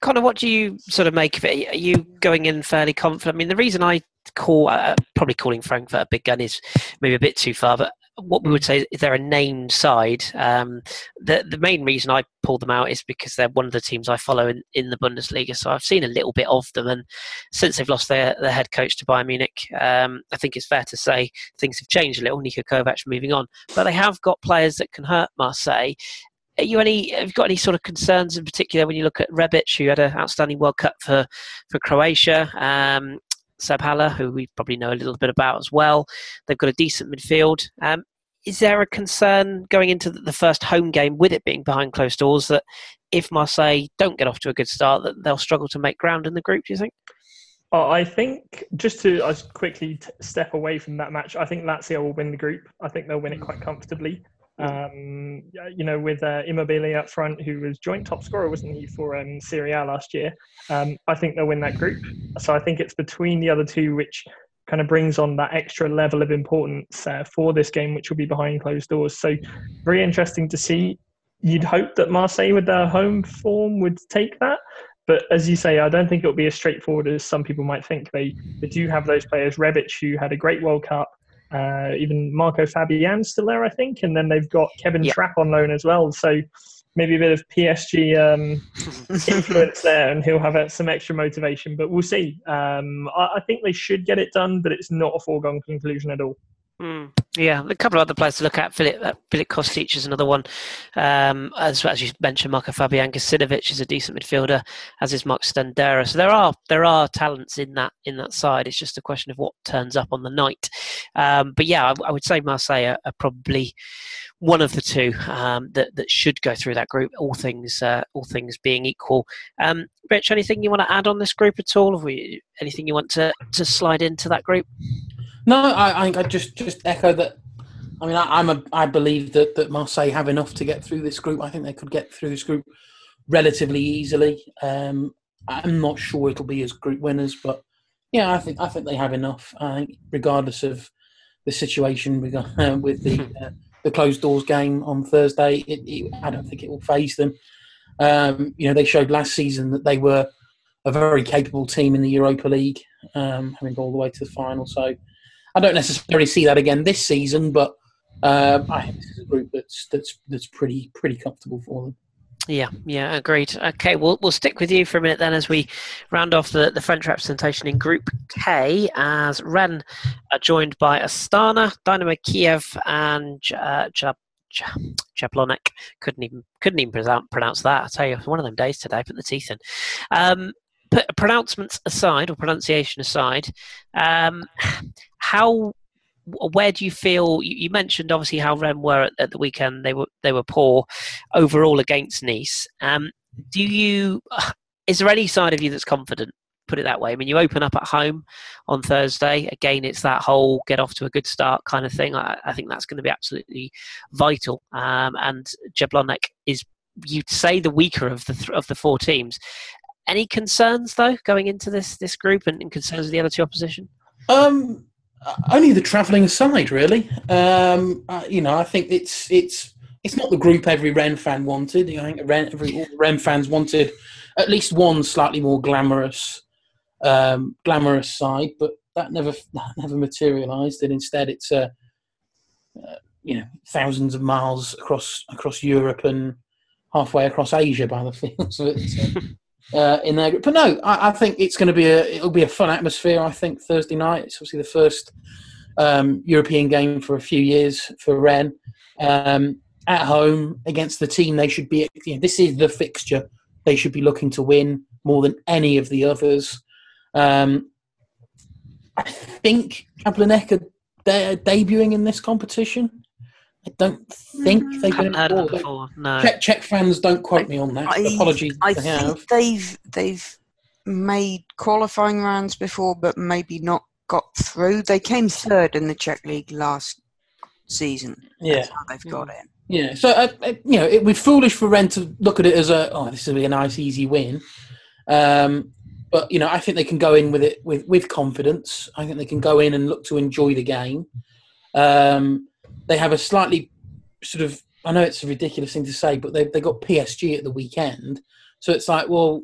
A: Connor, what do you sort of make of it? Are you going in fairly confident? I mean, the reason I call uh, probably calling Frankfurt a big gun is maybe a bit too far, but what we would say is they're a named side. Um, the the main reason I pull them out is because they're one of the teams I follow in, in the Bundesliga. So I've seen a little bit of them, and since they've lost their, their head coach to Bayern Munich, um, I think it's fair to say things have changed a little. Niko Kovac moving on, but they have got players that can hurt Marseille. Are you any? Have you got any sort of concerns in particular when you look at Rebic, who had an outstanding World Cup for for Croatia? Um, Seb Haller, who we probably know a little bit about as well. They've got a decent midfield. Um, is there a concern going into the first home game with it being behind closed doors that if Marseille don't get off to a good start, that they'll struggle to make ground in the group? Do you think?
D: Uh, I think just to uh, quickly t- step away from that match, I think Lazio will win the group. I think they'll win it quite comfortably. Um, you know, with uh, Immobile up front, who was joint top scorer, wasn't he, for um, Serie A last year? Um, I think they'll win that group. So I think it's between the other two, which kind of brings on that extra level of importance uh, for this game, which will be behind closed doors. So very interesting to see. You'd hope that Marseille, with their home form, would take that. But as you say, I don't think it'll be as straightforward as some people might think. They, they do have those players. Rebic, who had a great World Cup, uh, even Marco Fabian's still there, I think, and then they've got Kevin
A: Yeah.
D: Trapp on loan as well. So maybe a bit of PSG um, influence there, and he'll have uh, some extra motivation. But we'll see. Um, I, I think they should get it done, but it's not a foregone conclusion at all.
A: Mm, yeah, a couple of other players to look at. Philip uh, Philip Kostic is another one. Um, as as you mentioned, Marco Fabian Gacinovic is a decent midfielder, as is Marc Stendera. So there are there are talents in that in that side. It's just a question of what turns up on the night. Um, but yeah, I, I would say Marseille are, are probably one of the two um, that that should go through that group. All things uh, all things being equal. Um, Rich, anything you want to add on this group at all? Have we, anything you want to to slide into that group?
C: No, I, I, just just echo that. I mean, I, I'm a, I believe that, that Marseille have enough to get through this group. I think they could get through this group relatively easily. Um, I'm not sure it'll be as group winners, but yeah, I think I think they have enough. I think regardless of the situation got uh, with the uh, the closed doors game on Thursday, it, it, I don't think it will phase them. Um, you know, they showed last season that they were a very capable team in the Europa League, um, having gone all the way to the final. So I don't necessarily see that again this season, but um, I think this is a group that's that's that's pretty pretty comfortable for them.
A: Yeah, yeah, agreed. Okay, we'll we'll stick with you for a minute then as we round off the, the French representation in Group K as Rennes are joined by Astana, Dynamo Kiev, and uh, Jab- Jablonec. Couldn't even couldn't even pronounce, pronounce that. I tell you, one of them days today. Put the teeth in. Um, pronouncements aside or pronunciation aside, um, how where do you feel you, you mentioned obviously how Rennes were at, at the weekend they were they were poor overall against Nice. Um, do you is there any side of you that's confident put it that way? I mean you open up at home on Thursday again it's that whole get off to a good start kind of thing. I, I think that's going to be absolutely vital. Um, and Jablonec is you'd say the weaker of the th- of the four teams any concerns though going into this this group and, and concerns of the other two opposition
C: Um, only the travelling aside, really. Um, uh, you know, I think it's it's it's not the group every Rennes fan wanted. You know, I think Rennes, every all the Rennes fans wanted at least one slightly more glamorous um, glamorous side, but that never that never materialised. And instead, it's uh, uh, you know thousands of miles across across Europe and halfway across Asia by the feels of it. uh, uh, in there, but no, I, I think it's going to be a it'll be a fun atmosphere. I think Thursday night. It's obviously the first um, European game for a few years for Rennes um, at home against the team they should be. You know, this is the fixture they should be looking to win more than any of the others. Um, I think Jablonec are de- debuting in this competition. I don't think they've
A: haven't
C: been
A: heard of them
C: before.
A: before no
C: Czech, Czech fans don't quote me on that.
B: I,
C: Apologies
B: I
C: if they have.
B: think they've they've made qualifying rounds before, but maybe not got through. They came third in the Czech league last season.
C: Yeah.
B: That's how they've got it.
C: Yeah, so uh, uh, you know, it'd be foolish for Rennes to look at it as a oh, this will be a nice, easy win. Um, but you know, I think they can go in with it with with confidence. I think they can go in and look to enjoy the game. Um, they have a slightly sort of I know it's a ridiculous thing to say, but they they got PSG at the weekend, so it's like well,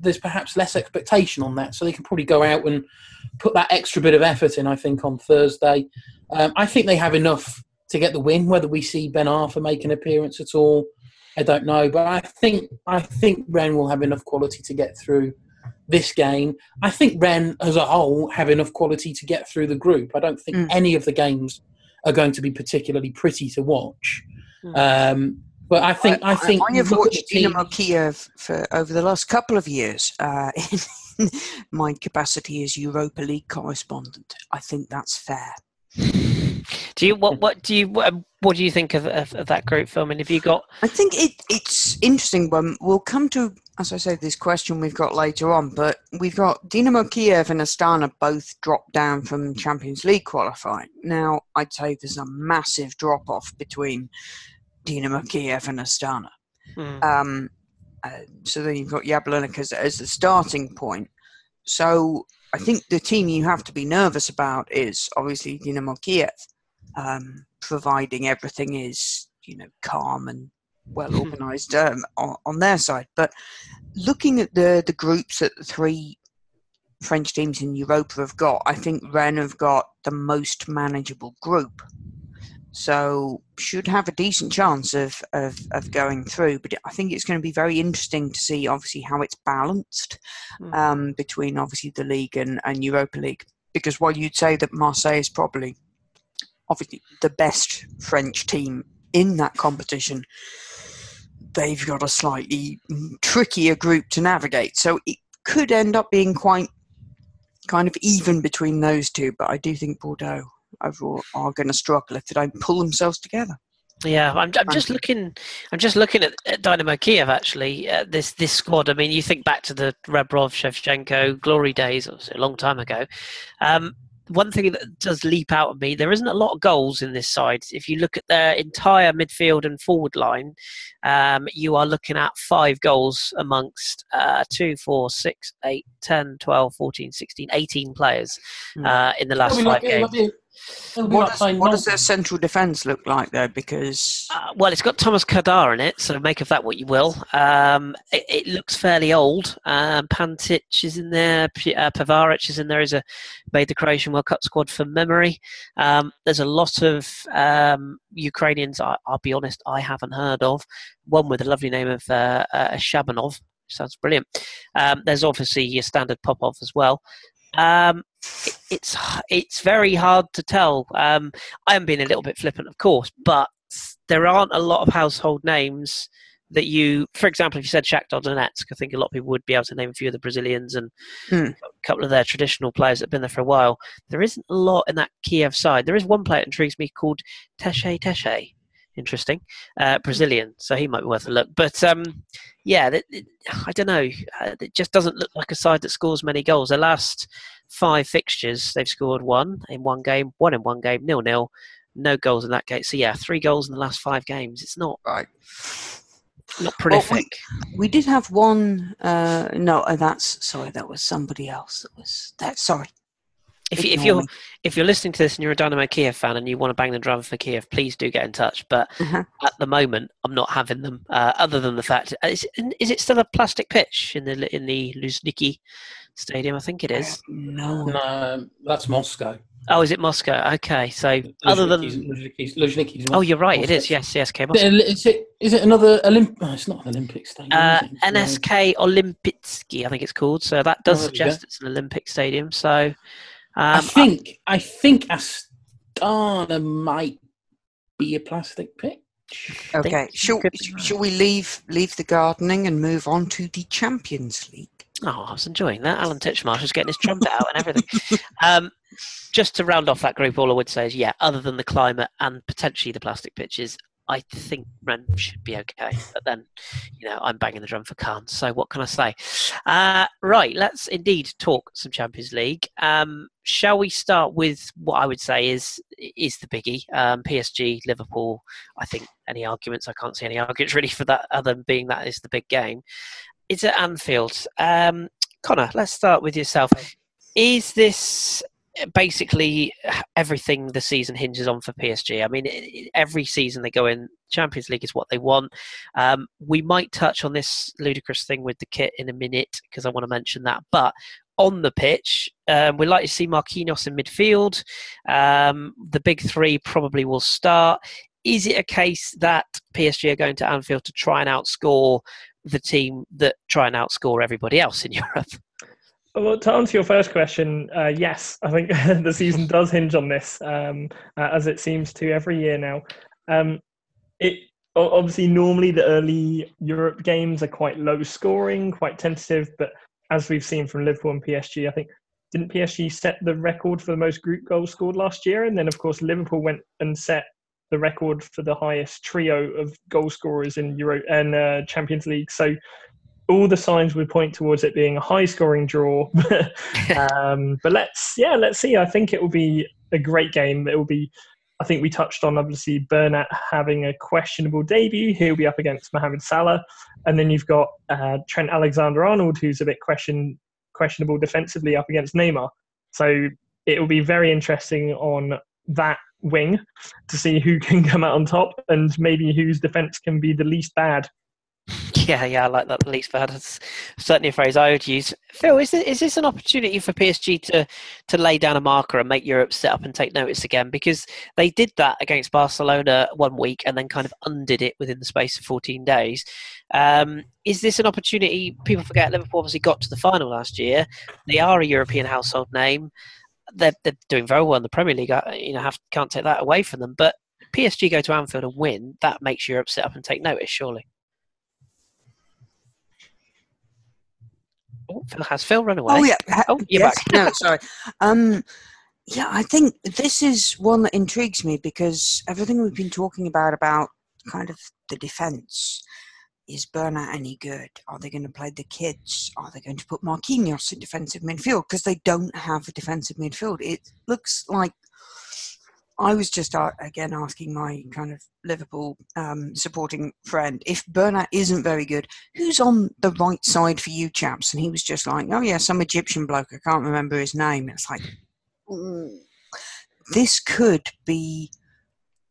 C: there's perhaps less expectation on that, so they can probably go out and put that extra bit of effort in. I think on Thursday, um, I think they have enough to get the win. Whether we see Ben Arfa make an appearance at all, I don't know. But I think I think Rennes will have enough quality to get through this game. I think Rennes as a whole have enough quality to get through the group. I don't think
B: Mm.
C: any of the games are going to be particularly pretty to watch.
A: Hmm.
C: Um, but I think I, think
B: I have
C: look at
B: watched
C: the team-
B: Dynamo Kiev for over the last couple of years uh, in my capacity as Europa League correspondent. I think that's fair.
A: Do you what what do you what, what do you think of, of, of that group Phil? And have you got
B: I think it, it's interesting when we'll come to, as I say, this question we've got later on, but we've got Dynamo Kiev and Astana both dropped down from Champions League qualifying. Now, I'd say there's a massive drop off between Dynamo Kiev and Astana.
A: Hmm.
B: Um, uh, so then you've got Jablonec as, as the starting point. So I think the team you have to be nervous about is obviously Dynamo Kiev, um, providing everything is you know calm and well organised um, on, on their side. But looking at the the groups that the three French teams in Europa have got, I think Rennes have got the most manageable group. So should have a decent chance of, of, of going through. But I think it's going to be very interesting to see obviously how it's balanced
A: Hmm.
B: um, between obviously the league and, and Europa League. Because while you'd say that Marseille is probably obviously the best French team in that competition, they've got a slightly trickier group to navigate. So it could end up being quite kind of even between those two. But I do think Bordeaux overall are going to struggle if they don't pull themselves together.
A: Yeah, I'm, I'm just looking. I'm just looking at, at Dynamo Kiev. Actually, uh, this this squad. I mean, you think back to the Rebrov, Shevchenko glory days. A long time ago. Um, one thing that does leap out at me: there isn't a lot of goals in this side. If you look at their entire midfield and forward line, um, you are looking at five goals amongst uh, 2, 4, 6, 8, 10, 12, 14, 16, 18 players
B: Hmm.
A: uh, in the last
C: It'll
A: five
C: like-
A: games.
C: Be- it'll be
B: What does, what does their central defence look like though? Because
A: Uh, well, it's got Thomas Kadar in it, so make of that what you will. Um, it, it looks fairly old. Um, Pantic is in there. P- uh, Pivaric is in there. Is a, made the Croatian World Cup squad from memory. Um, there's a lot of um, Ukrainians, I, I'll be honest, I haven't heard of. One with a lovely name of uh, uh, Shabanov. Sounds brilliant. Um, there's obviously your standard Popov as well. Um, it, it's it's very hard to tell. Um, I am being a little bit flippant, of course, but there aren't a lot of household names that you, for example, if you said Shakhtar Donetsk, I think a lot of people would be able to name a few of the Brazilians and
B: Hmm.
A: a couple of their traditional players that have been there for a while. There isn't a lot in that Kiev side. There is one player that intrigues me called Tchê Tchê. Interesting, uh, Brazilian, so he might be worth a look. But um, yeah, th- th- I don't know. Uh, It just doesn't look like a side that scores many goals. The last five fixtures, they've scored one in one game, one in one game, nil nil no goals in that game. So yeah, three goals in the last five games. It's not
B: right.
A: not
B: Well, we-
A: prolific.
B: We did have one. Uh, no, uh, that's sorry. That was somebody else. That was that. Sorry.
A: If, you, if you're if you're listening to this and you're a Dynamo Kiev fan and you want to bang the drum for Kiev, please do get in touch. But
B: Uh-huh.
A: at the moment, I'm not having them. Uh, other than the fact, is, is it still a plastic pitch in the in the Luzhniki Stadium? I think it is.
B: No.
C: No, that's Moscow.
A: Oh, is it Moscow? Okay, so other than
C: Luzhniki's, Luzhniki's
A: oh, you're right. It
C: Moscow.
A: is. Yes, yes. Okay,
C: Is
A: Moscow.
C: it, is it, is it another Olymp? Oh, it's not an Olympic stadium.
A: Uh,
C: is it? It's
A: NSK Olimpitsky, I think it's called. So that does
C: Oh,
A: suggest it's an Olympic stadium. So um,
C: I think I think Astana might be a plastic pitch.
B: Okay.
A: you
B: Shall,
A: could be right.
B: shall we leave leave the gardening and move on to the Champions League?
A: Oh, I was enjoying that. Alan Titchmarsh was getting his trumpet out and everything. Um, just to round off that group, all I would say is, yeah, other than the climate and potentially the plastic pitches, I think Rennes should be okay. But then, you know, I'm banging the drum for Caen. So what can I say? Uh, right, let's indeed talk some Champions League. Um, shall we start with what I would say is is the biggie? Um, PSG, Liverpool. I think any arguments? I can't see any arguments really for that, other than being that is the big game. It's at Anfield. Um, Connor, let's start with yourself. Is this basically everything the season hinges on for PSG. I mean, every season they go in, Champions League is what they want. Um, we might touch on this ludicrous thing with the kit in a minute because I want to mention that. But on the pitch, um, we'd like to see Marquinhos in midfield. Um, the big three probably will start. Is it a case that PSG are going to Anfield to try and outscore the team that try and outscore everybody else in Europe?
D: Well, to answer your first question, uh, yes, I think the season does hinge on this, um, uh, as it seems to every year now. Um, it obviously normally the early Europe games are quite low scoring, quite tentative, but as we've seen from Liverpool and PSG, I think didn't PSG set the record for the most group goals scored last year, and then of course Liverpool went and set the record for the highest trio of goal scorers in Euro and uh, Champions League. So all the signs would point towards it being a high scoring draw. um, but let's, yeah, let's see. I think it will be a great game. It will be, I think we touched on obviously Bernat having a questionable debut. He'll be up against Mohamed Salah. And then you've got uh, Trent Alexander Arnold, who's a bit question, questionable defensively up against Neymar. So it will be very interesting on that wing to see who can come out on top and maybe whose defense can be the least bad
A: Yeah, yeah, I like that. Least bad. That's certainly a phrase I would use. Phil, is this, is this an opportunity for PSG to to lay down a marker and make Europe sit up and take notice again? Because they did that against Barcelona one week and then kind of undid it within the space of 14 days. Um, is this an opportunity? People forget Liverpool obviously got to the final last year. They are a European household name. They're, they're doing very well in the Premier League. I, you know, have, can't take that away from them. But PSG go to Anfield and win. That makes Europe sit up and take notice, surely. Oh, Phil has Phil run away.
B: Oh yeah.
A: Oh, you're
B: yes.
A: back.
B: no, sorry. Um, yeah, I think this is one that intrigues me because everything we've been talking about about kind of the defence. Is Bernat any good? Are they going to play the kids? Are they going to put Marquinhos in defensive midfield? Because they don't have a defensive midfield. It looks like I was just uh, again asking my kind of Liverpool um, supporting friend if Bernat isn't very good, who's on the right side for you chaps? And he was just like, oh yeah, some Egyptian bloke. I can't remember his name. It's like mm, this could be.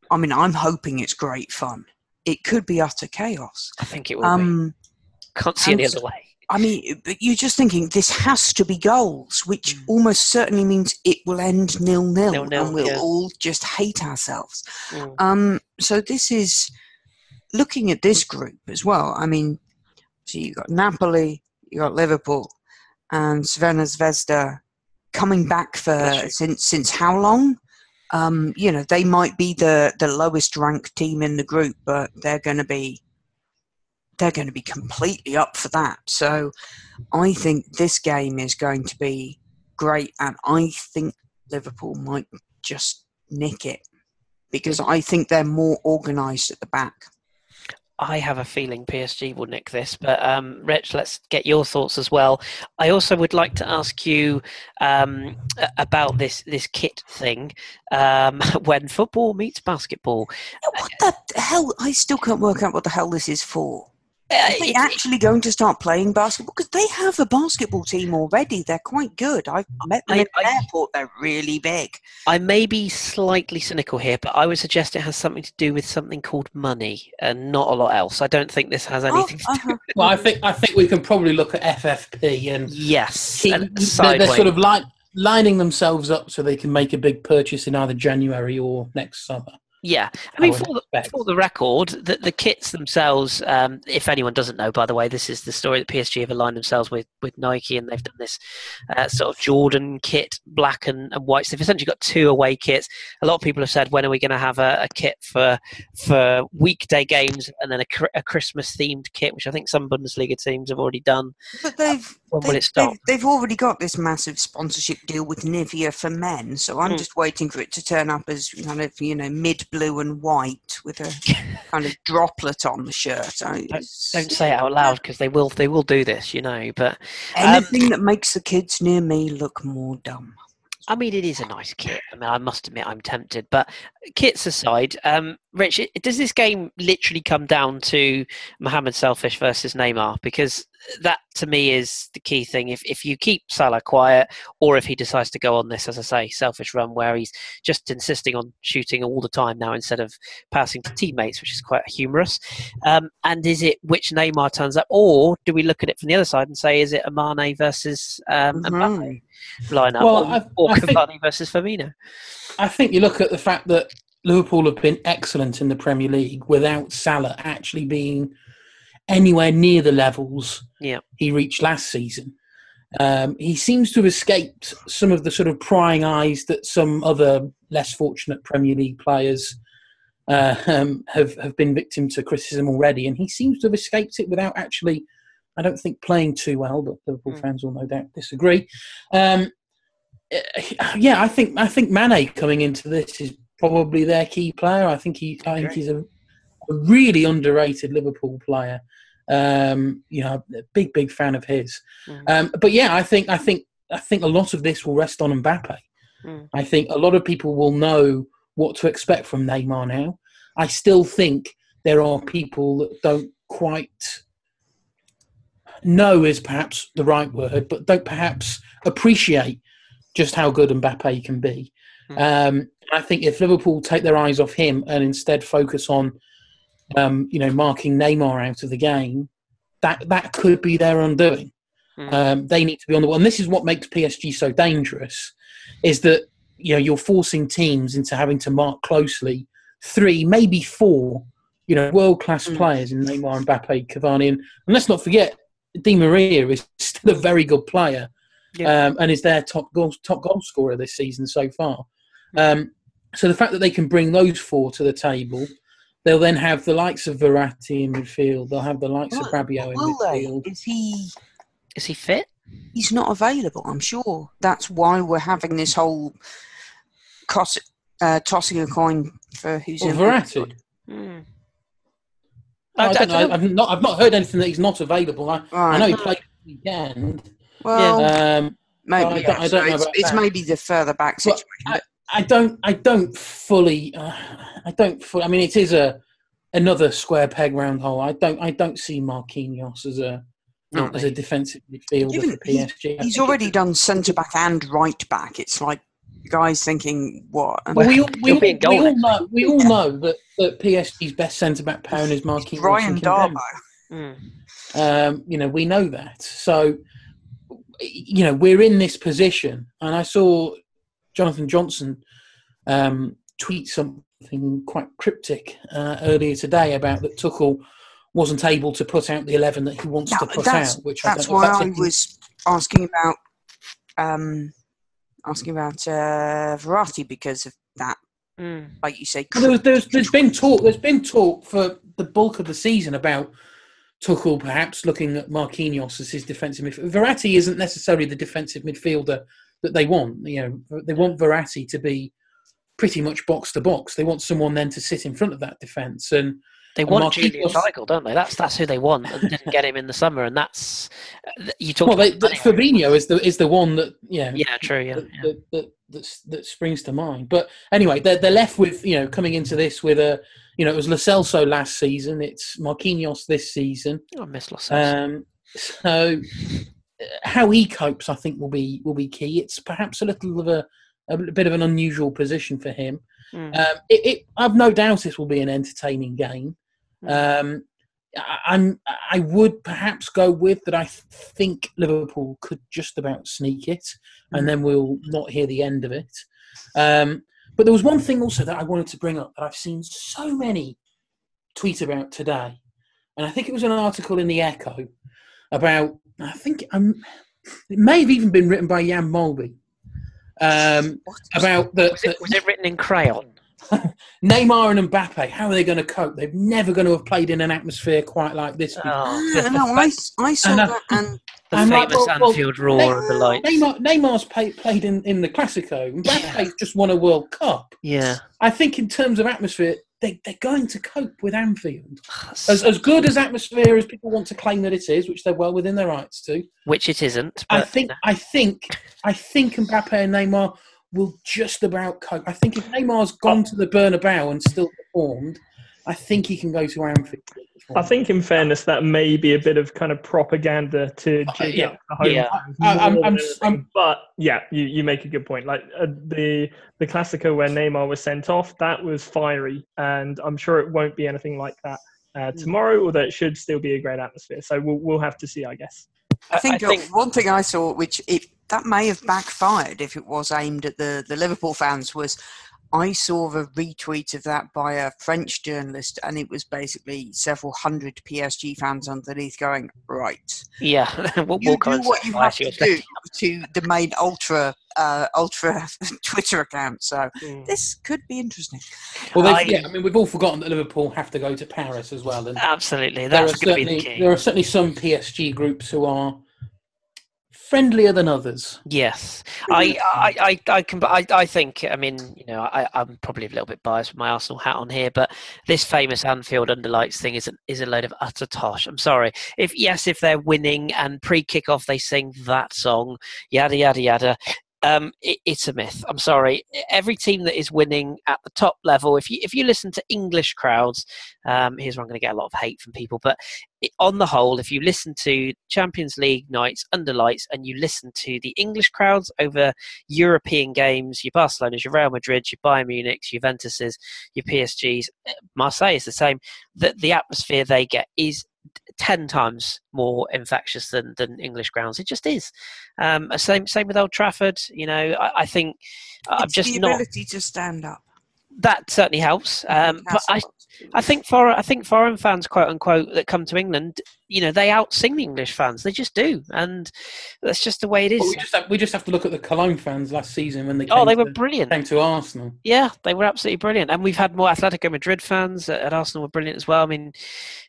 B: I mean, I'm hoping it's great fun. It could be utter chaos.
A: I think it will
B: Um,
A: be. Can't see any other way.
B: I mean, but you're just thinking this has to be goals, which
A: Mm.
B: almost certainly means it will end nil nil, and we'll
A: yeah.
B: all just hate ourselves.
A: Mm.
B: Um, so this is looking at this group as well. I mean, so you got Napoli, you got Liverpool, and Crvena Zvezda coming back for since since how long? Um, you know, they might be the the lowest ranked team in the group, but they're going to be they're going to be completely up for that. So I think this game is going to be great, and I think Liverpool might just nick it because I think they're more organised at the back.
A: I have a feeling PSG will nick this, but um, Rich, let's get your thoughts as well. I also would like to ask you um, about this this kit thing um, when football meets basketball.
B: What the hell? I still can't work out what the hell this is for. Are they actually going to start playing basketball? Because they have a basketball team already. They're quite good. I've met them
A: I-
B: at the
A: I-
B: airport. They're really big.
A: I may be slightly cynical here, but I would suggest it has something to do with something called money and not a lot else. I don't think this has anything to do.
B: uh-huh.
C: Well, I think I think we can probably look at FFP and
A: Yes,
C: keep,
A: and
C: they're, they're sort of like lining themselves up so they can make a big purchase in either January or next summer.
A: Yeah, I mean,
C: I would
A: for the, for the record, the, the kits themselves, um, if anyone doesn't know, by the way, this is the story that PSG have aligned themselves with, with Nike and they've done this uh, sort of Jordan kit, black and, and white. So they've essentially got two away kits. A lot of people have said, when are we going to have a, a kit for for weekday games and then a, a Christmas themed kit, which I think some Bundesliga teams have already done.
B: But they've
A: when will
B: They,
A: it stop?
B: They've, they've already got this massive sponsorship deal with Nivea for men, so I'm
A: Mm.
B: just waiting for it to turn up as kind of you know mid blue and white with a kind of droplet on the shirt. I, it's-
A: Don't say it out loud because they will. They will do this, you know. But um,
B: anything that makes the kids near me look more dumb.
A: I mean, it is a nice kit. I mean, I must admit, I'm tempted. But kits aside, um, Rich, does this game literally come down to Mohamed Selfish versus Neymar? Because that, to me, is the key thing. If if you keep Salah quiet, or if he decides to go on this, as I say, selfish run where he's just insisting on shooting all the time now instead of passing to teammates, which is quite humorous. Um, and is it which Neymar turns up, or do we look at it from the other side and say, is it Amane versus um, Mbappe?
B: Mhm.
A: lineup
C: Well,
A: or,
C: I-
A: or
C: I think-
A: Cavani versus Firmino.
C: I think you look at the fact that Liverpool have been excellent in the Premier League without Salah actually being anywhere near the levels
A: Yeah.
C: he reached last season. Um, he seems to have escaped some of the sort of prying eyes that some other less fortunate Premier League players uh, um, have have been victim to criticism already, and he seems to have escaped it without actually, I don't think, playing too well. But Liverpool
A: Mm.
C: fans will no doubt disagree. Um, uh, yeah, I think I think Mane coming into this is probably their key player. I think he I think he's a, a really underrated Liverpool player. Um, you know, a big big fan of his.
A: Mm.
C: Um, but yeah, I think I think I think a lot of this will rest on Mbappe.
A: Mm.
C: I think a lot of people will know what to expect from Neymar now. I still think there are people that don't quite know is perhaps the right word, but don't perhaps appreciate just how good Mbappe can be. Um, I think if Liverpool take their eyes off him and instead focus on, um, you know, marking Neymar out of the game, that that could be their undoing.
A: Mm.
C: Um, they need to be on the and this is what makes PSG so dangerous, is that you know you're forcing teams into having to mark closely three, maybe four, you know, world class
B: Mm.
C: players in Neymar, and Mbappe, Cavani, and, and let's not forget Di Maria is still a very good player,
A: Yeah.
C: um, and is their top goal top goal scorer this season so far. Um, so the fact that they can bring those four to the table, they'll then have the likes of Verratti in midfield. They'll have the likes of
B: Will-
C: Rabiot in
B: Will they?
C: midfield.
B: Is he?
A: Is he fit?
B: He's not available. I'm sure. That's why we're having this whole cos- uh, tossing a coin for who's
C: Or
B: in.
C: Verratti.
A: Mm.
C: I,
A: I
C: don't
A: don't
C: know. I've not. I've not heard anything that he's not available. I, I know he played this weekend.
B: Well,
C: Um,
B: maybe
C: I don't- I don't know
B: it's, it's maybe the further back
C: But
B: situation.
C: I, I don't. I don't fully. Uh, I don't. Fully, I mean, it is a another square peg round hole. I don't. I don't see Marquinhos as a
A: Not
C: as
A: me.
C: a defensive midfielder
B: Even
C: for PSG. I
B: He's already
C: it-
B: done centre back and right back. It's like guys thinking, what?
C: Well, we all, we,
A: He'll
C: all,
A: be in goal
C: we all know. We all know that, that PSG's best centre back pairing is Marquinhos
B: Ryan
C: and Kimpembe.
B: Darbo.
A: Mm.
C: Um, you know, we know that. So, you know, we're in this position. And I saw Jonathan Johnson um, tweet something quite cryptic uh, earlier today about that Tuchel wasn't able to put out the 11 that he wants
B: No,
C: to put out. Which
B: That's
C: don't know
B: why I
C: anything-
B: was asking about um, asking about uh, Verratti because of that.
A: Mm.
B: Like you say,
C: Well, there's, there's, there's been talk. There's been talk for the bulk of the season about Tuchel perhaps looking at Marquinhos as his defensive midfielder. Verratti isn't necessarily the defensive midfielder that they want. You know, they want Verratti to be pretty much box to box. They want someone then to sit in front of that defence. And
A: They
C: And
A: want
C: Marquinhos-
A: Julian Weigl, don't they? That's that's who they want, and didn't get him in the summer, and that's you talk.
C: well, they, the, Fabinho is the is the one that yeah.
A: yeah, true, yeah,
C: that,
A: yeah.
C: that, that, that springs to mind. But anyway, they're, they're left with, you know, coming into this with a, you know, it was Lo Celso last season, it's Marquinhos this season.
A: I miss Angeles.
C: Um, so how he copes, I think, will be will be key. It's perhaps a little of a, a bit of an unusual position for him.
A: Mm.
C: Um, it, it, I've no doubt this will be an entertaining game. Um, I, I'm I would perhaps go with that. I think Liverpool could just about sneak it, and then we'll not hear the end of it. Um, but there was one thing also that I wanted to bring up that I've seen so many tweet about today, and I think it was an article in the Echo about. I think um, it may have even been written by Jan Molby. Um, about the,
A: was, it, was it written in crayon?
C: Neymar and Mbappe, how are they going to cope? They're never going to have played in an atmosphere quite like this. before.
A: Oh, the,
B: no, I, I saw
C: And, uh,
B: that, and
A: the
C: I'm like,
A: famous
C: well, well,
A: Anfield roar of the lights.
C: Neymar, Neymar's play, played in, in the Classico. Mbappe's just won a World Cup.
A: Yeah.
C: I think in terms of atmosphere, they, they're going to cope with Anfield. As, as good as atmosphere as people want to claim that it is, which they're well within their rights to,
A: Which it isn't.
C: I think I think I think Mbappe and Neymar will just about cope. I think if Neymar's gone oh. to the Bernabeu and still performed, I think he can go to Anfield.
D: I think, in fairness, that may be a bit of kind of propaganda to
C: Uh,
D: jig
C: yeah.
D: the home
A: Yeah.
C: I- I'm- I'm- I'm-
D: but yeah, you, you make a good point. Like uh, the the Classico where Neymar was sent off, that was fiery, and I'm sure it won't be anything like that uh, tomorrow, although it should still be a great atmosphere. So we'll we'll have to see, I guess.
B: I think,
A: I think-
B: uh, one thing I saw, which it, that may have backfired if it was aimed at the, the Liverpool fans, was I saw the retweet of that by a French journalist, and it was basically several hundred PSG fans underneath going, right,
A: Yeah. we'll,
B: you do what you have to do to the main ultra uh, ultra Twitter account. So this could be interesting.
C: Well,
A: I-
C: yeah, I mean, we've all forgotten that Liverpool have to go to Paris as well, and
A: Absolutely.
C: there are
A: That's going to be the
C: certainly
A: key.
C: there are certainly some PSG groups who are friendlier than others.
A: Yes, I, I, I, I can. I, I think. I mean, you know, I, I'm probably a little bit biased with my Arsenal hat on here, but this famous Anfield underlights thing is a, is a load of utter tosh. I'm sorry. If yes, if they're winning and pre-kickoff they sing that song, yada yada yada. Um, it, it's a myth. I'm sorry. Every team that is winning at the top level, if you if you listen to English crowds, um, here's where I'm going to get a lot of hate from people, but it- on the whole, if you listen to Champions League nights under lights and you listen to the English crowds over European games, your Barcelona's, your Real Madrid, your Bayern Munich's, your Juventus's, your PSG's, eh, Marseille is the same. That the atmosphere they get is ten times more infectious than, than English grounds. It just is. Um, same same with Old Trafford. You know, I, I think I'm just
B: the
A: not.
B: ability to stand up.
A: That certainly helps. Um, but I, I think for I think foreign fans, quote unquote, that come to England, you know, they outsing the English fans. They just do, and that's just the way it is.
C: But
A: is.
C: we just have, we just have to look at the Cologne fans last season when they came,
A: Oh, they were
C: to,
A: brilliant.
C: came to Arsenal.
A: Yeah, they were absolutely brilliant, and we've had more Atletico Madrid fans at, at Arsenal were brilliant as well. I mean,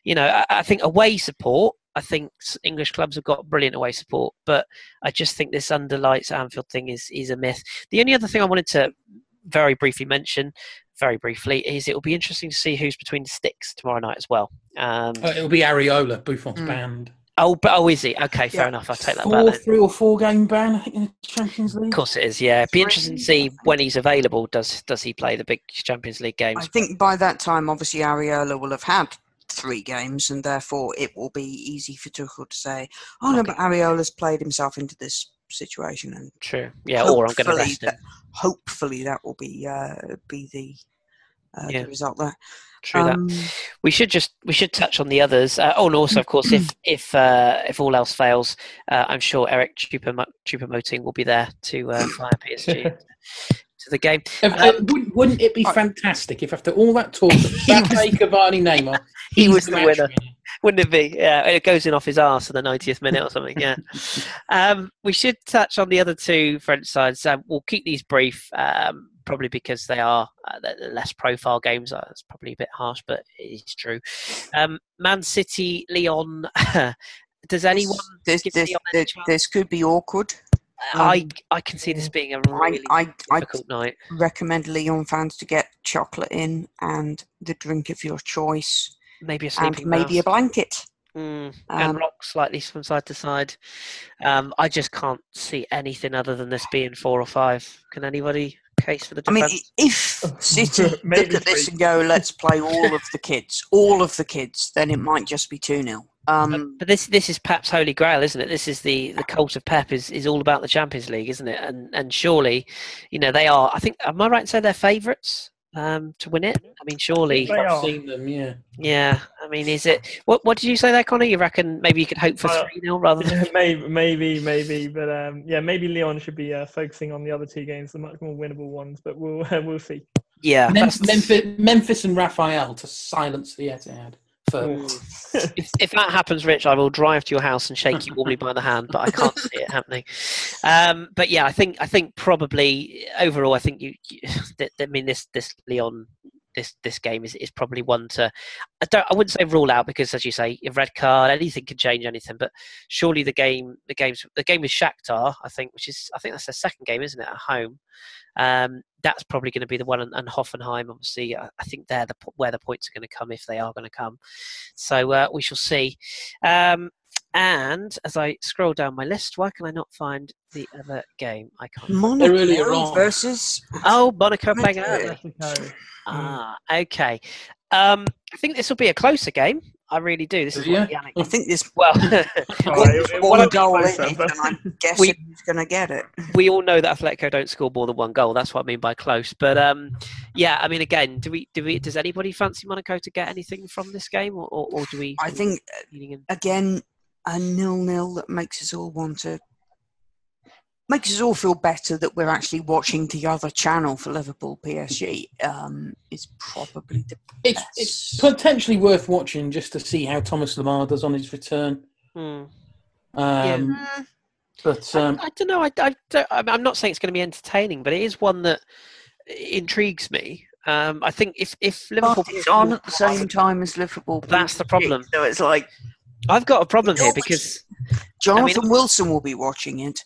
A: you know, I, I think away support. I think English clubs have got brilliant away support, but I just think this under lights Anfield thing is is a myth. The only other thing I wanted to very briefly mention, very briefly, is it will be interesting to see who's between the sticks tomorrow night as well. Um,
C: Uh, it'll be Areola, Buffon's
B: Mm.
C: band.
A: oh, but oh, is he? Okay, fair
B: Yeah.
A: enough. I'll take that
C: Four,
A: back. Then.
C: three or four game ban, I think, in the Champions League.
A: Of course it is. Yeah, It'd be interesting to see when he's available. Does does he play the big Champions League games?
B: I think by that time, obviously, Areola will have had three games, and therefore it will be easy for Tuchel to say, "Oh no,
A: Okay.
B: but Areola's played himself into this situation," and
A: True. Yeah, or I'm going to rest
B: that- hopefully that will be uh, be the, uh,
A: Yeah.
B: the result there.
A: True that.
B: Um,
A: We should just we should touch on the others. Uh, oh, and also, of course, if if uh, if all else fails, uh, I'm sure Eric Choupo-Moting will be there to uh, fly PSG to the game.
C: If- uh, wouldn't, wouldn't it be fantastic if after all that talk, Mbappe, Cavani, Neymar,
A: He was the
C: match
A: winner.
C: winner?
A: Wouldn't it be? Yeah, it goes in off his arse in the 90th minute or something. Yeah. um, we should touch on the other two French sides. Um, we'll keep these brief, um, probably because they are uh, they're- they're less profile games. That's probably a bit harsh, but it is true. Um, Man City, Lyon. Does anyone?
B: this,
A: give
B: this,
A: Lyon
B: this,
A: chance?
B: this could be awkward.
A: I
B: Um,
A: I can see this being a
B: I,
A: really
B: I, I
A: difficult night.
B: recommend Lyon fans to get chocolate in and the drink of your choice,
A: Maybe a
B: and
A: sleeping
B: maybe a blanket.
A: Mm, and
B: Um,
A: rock slightly from side to side. Um, I just can't see anything other than this being four or five. Can anybody case for the
B: I mean, if City look
D: Maybe
B: at this and go, let's play all of the kids, all of the kids, then it might just be 2 0. Um,
A: but this this is Pep's holy grail, isn't it? This is the the cult of Pep is, is all about the Champions League, isn't it? And and surely, you know, they are. I think am I right to say they're favourites um, to win it? I mean, surely,
D: They
C: I've seen them, yeah.
A: yeah. I mean, is it? What what did you say there, Connor? You reckon maybe you could hope for
D: Uh,
A: three 0 rather than
D: maybe, maybe, maybe, but um, yeah, maybe Lyon should be uh, focusing on the other two games, the much more winnable ones. But we'll we'll see.
A: yeah.
C: Memphis, Memphis and Raphael to silence the Etihad. Phil.
A: if, if that happens, Rich, I will drive to your house and shake you warmly by the hand, but I can't see it happening. Um, but yeah, I think I think probably overall, I think you. you I mean, this this Lyon this this game is, is probably one to I don't I wouldn't say rule out because as you say a red card anything can change anything but surely the game the games the game with Shakhtar I think which is I think that's the second game isn't it at home um, that's probably going to be the one and, and Hoffenheim obviously I, I think they're the where the points are going to come if they are going to come so uh, we shall see um, and as I scroll down my list, why can I not find the other game? I can't.
B: Monaco
C: really wrong.
B: versus
A: Oh, Monaco playing out.
D: Mexico.
A: Ah, okay. Um, I think this will be a closer game. I really do. This is
C: Yeah.
A: what Yannick.
B: I think this
A: Well,
D: it- it
B: one goal in it, and I'm guessing
A: We-
B: who's going to get it.
A: we all know that Atletico don't score more than one goal. That's what I mean by close. But um, yeah, I mean, again, do we do we does anybody fancy Monaco to get anything from this game, or, or, or do we?
B: I think again a nil-nil that makes us all want to makes us all feel better that we're actually watching the other channel for Liverpool PSG um, is probably the
C: It's,
B: best.
C: it's potentially worth watching just to see how Thomas Lemar does on his return.
A: Hmm.
C: Um,
B: Mm,
C: But um,
A: I, I don't know. I, I don't, I'm I'm not saying it's going to be entertaining, but it is one that intrigues me. Um, I think if if Liverpool
B: but it's on at the same time as Liverpool.
A: That's the problem.
B: So it's like
A: I've got a problem here
B: You're-
A: because
B: Jonathan Wilson will be watching it.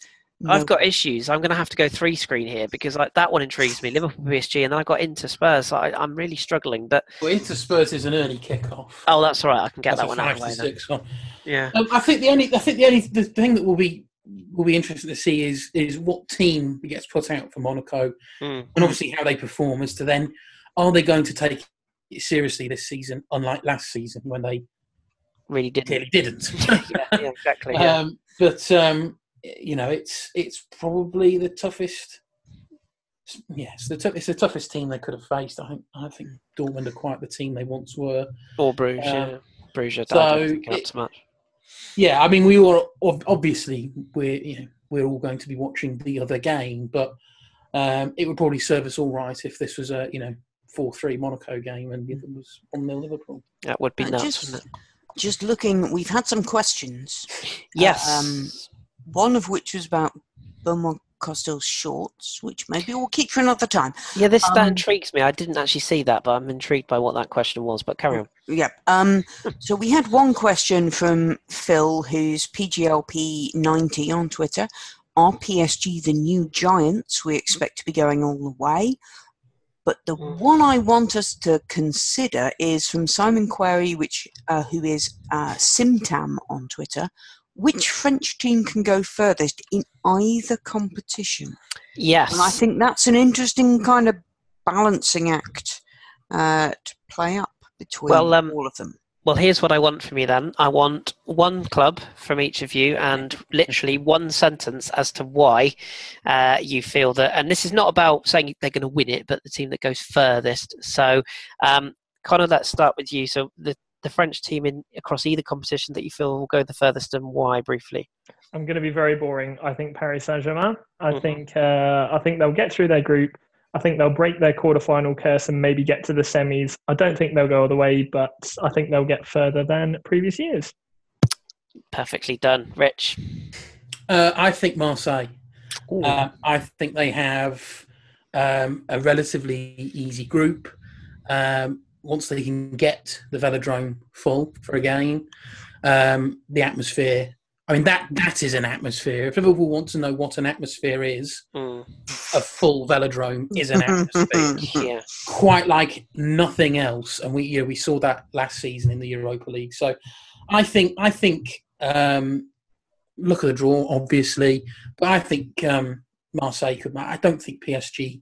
A: I've got issues. I'm going to have to go three screen here because like, that one intrigues me. Liverpool PSG, and then I got Inter Spurs. So I, I'm really struggling. But
C: well, Inter Spurs is an early kickoff.
A: oh, that's all right. I can get
C: That's
A: that one out of the way.
C: six one.
A: Yeah.
C: Um, I think the only, I think the only, the thing that will be will be interesting to see is is what team gets put out for Monaco,
A: Mm.
C: and obviously how they perform. As to then, are they going to take it seriously this season, unlike last season when they
A: Really didn't.
C: clearly didn't.
A: yeah, yeah, exactly. Yeah.
C: um, but um, you know, it's it's probably the toughest. Yes, the tou- it's the toughest team they could have faced. I think I think Dortmund are quite the team they once were.
A: or Bruges.
C: um,
A: yeah. Bruges.
C: so
A: I don't think up
C: it-
A: much.
C: Yeah, I mean, we all obviously we're you know we're all going to be watching the other game, but um, it would probably serve us all right if this was a you know four three Monaco game and it was one 0 Liverpool.
A: That would be
B: Uh,
A: nuts,
B: just,
A: wouldn't it?
B: just looking, we've had some questions.
A: Yes.
B: um, One of which was about Benoît Costil's shorts, which maybe we'll keep for another time.
A: yeah, this that
B: um,
A: intrigues me. I didn't actually see that, but I'm intrigued by what that question was. But carry on.
B: Yep. Um, so we had one question from Phil, who's PGLP ninety on Twitter. Are PSG the new giants? We expect to be going all the way. But the
A: Mm.
B: one I want us to consider is from Simon Query, which uh, who is uh, Simtam on Twitter. Which French team can go furthest in either competition?
A: Yes.
B: And I think that's an interesting kind of balancing act uh, to play up between
A: Well, um,
B: all of them.
A: Well, here's what I want from you then. I want one club from each of you and literally one sentence as to why uh, you feel that. And this is not about saying they're going to win it, but the team that goes furthest. So, um, Connor, let's start with you. So, the, the French team in across either competition that you feel will go the furthest and why, briefly.
D: I'm going to be very boring. I think Paris Saint Germain. I
A: Mhm.
D: think uh, I think they'll get through their group. I think they'll break their quarterfinal curse and maybe get to the semis. I don't think they'll go all the way, but I think they'll get further than previous years.
A: Perfectly done. Rich.
C: Uh, I think Marseille. Uh, I think they have um, a relatively easy group. Um, once they can get the velodrome full for a game, um, the atmosphere. I mean that that is an atmosphere. If Liverpool want to know what an atmosphere is,
A: Mm,
C: a full velodrome is an atmosphere
A: yeah.
C: quite like nothing else. And we you know, we saw that last season in the Europa League. So I think I think um, look at the draw, obviously, but I think um, Marseille could. I don't think PSG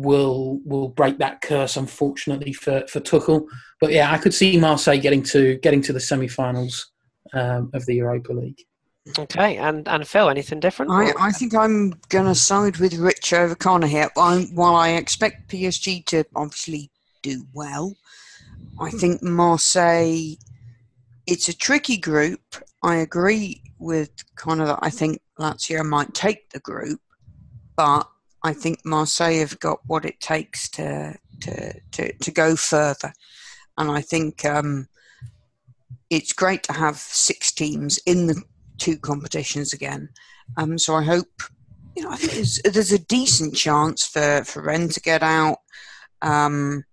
C: will will break that curse, unfortunately for for Tuchel. But yeah, I could see Marseille getting to getting to the semi-finals um, of the Europa League.
A: Okay. And, and Phil, anything different?
B: I, I think I'm going to side with Rich over Connor here. I, while I expect PSG to obviously do well, I think Marseille, it's a tricky group. I agree with Connor that I think Lazio might take the group, but I think Marseille have got what it takes to to, to, to go further. And I think um, it's great to have six teams in the two competitions again. Um, so I hope, you know, I think there's, there's a decent chance for, for Rennes to get out. Um,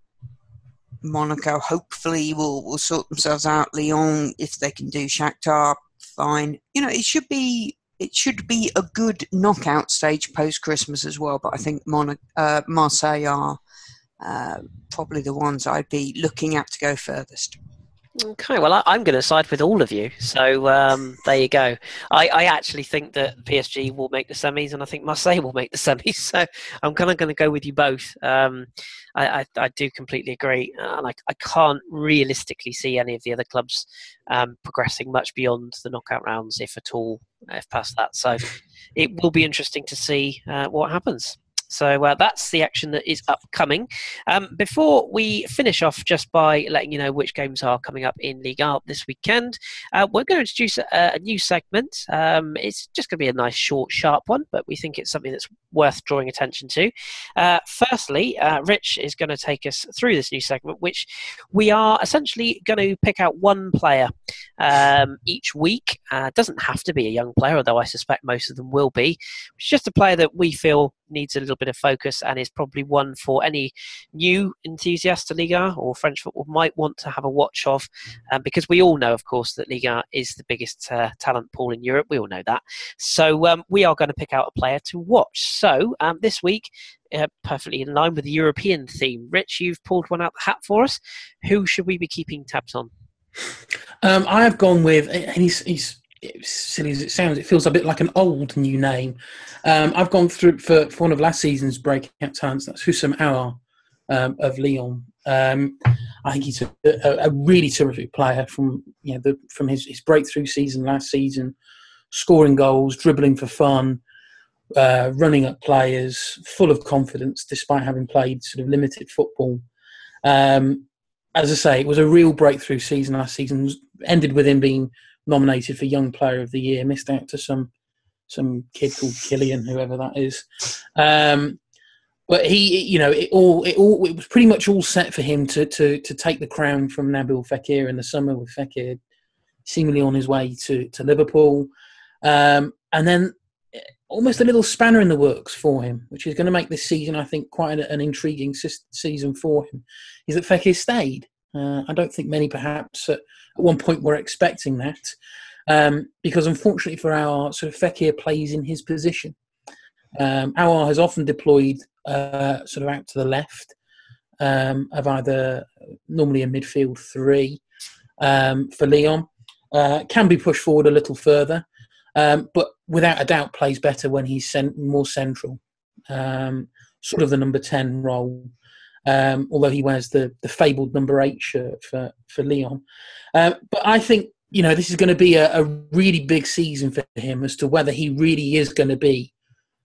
B: Monaco hopefully will, will sort themselves out. Lyon, if they can do Shakhtar, fine. You know, it should be it should be a good knockout stage post Christmas as well. But I think Mon- uh, Marseille are uh, probably the ones I'd be looking at to go furthest.
A: Okay, well, I, am going to side with all of you. So um, there you go. I, I, actually think that PSG will make the semis, and I think Marseille will make the semis. So I'm kind of going to go with you both. Um, I, I, I, do completely agree, and I, I, can't realistically see any of the other clubs um, progressing much beyond the knockout rounds, if at all, if past that. So it will be interesting to see uh, what happens. So uh, that's the action that is upcoming. Um, before we finish off, just by letting you know which games are coming up in League 1 this weekend, uh, we're going to introduce a, a new segment. Um, it's just going to be a nice, short, sharp one, but we think it's something that's worth drawing attention to. Uh, firstly, uh, Rich is going to take us through this new segment, which we are essentially going to pick out one player um, each week. Uh, doesn't have to be a young player, although I suspect most of them will be. It's just a player that we feel needs a little bit of focus and is probably one for any new enthusiast to Ligue or French football might want to have a watch of, um, because we all know, of course, that Ligue is the biggest uh, talent pool in Europe. We all know that. So um, we are going to pick out a player to watch. So um, this week, uh, perfectly in line with the European theme. Rich, you've pulled one out the hat for us. Who should we be keeping tabs on?
C: Um, I have gone with, and he's, he's silly as it sounds, it feels a bit like an old new name. Um, I've gone through for, for one of last season's breakout talents. That's Houssem Aouar um, of Lyon. Um, I think he's a, a, a, really terrific player from you know the, from his, his breakthrough season last season, scoring goals, dribbling for fun, uh, running at players, full of confidence despite having played sort of limited football. Um, as I say, it was a real breakthrough season last season. Ended with him being nominated for Young Player of the Year. Missed out to some some kid called Kylian, whoever that is. Um, but he, you know, it all it all it was pretty much all set for him to to to take the crown from Nabil Fekir in the summer with Fekir seemingly on his way to to Liverpool, um, and then almost a little spanner in the works for him, which is going to make this season, I think, quite an, intriguing season for him. Is that Fekir stayed? Uh, I don't think many, perhaps, at, at one point were expecting that, um, because unfortunately for Aouar sort of Fekir plays in his position. Um, has often deployed uh, sort of out to the left um, of either normally a midfield three um, for Lyon. Uh, can be pushed forward a little further, um, but without a doubt plays better when he's cent- more central, um, sort of the number 10 role um, although he wears the, the fabled number eight shirt for, for Lyon. Uh, but I think, you know, this is going to be a, a, really big season for him as to whether he really is going to be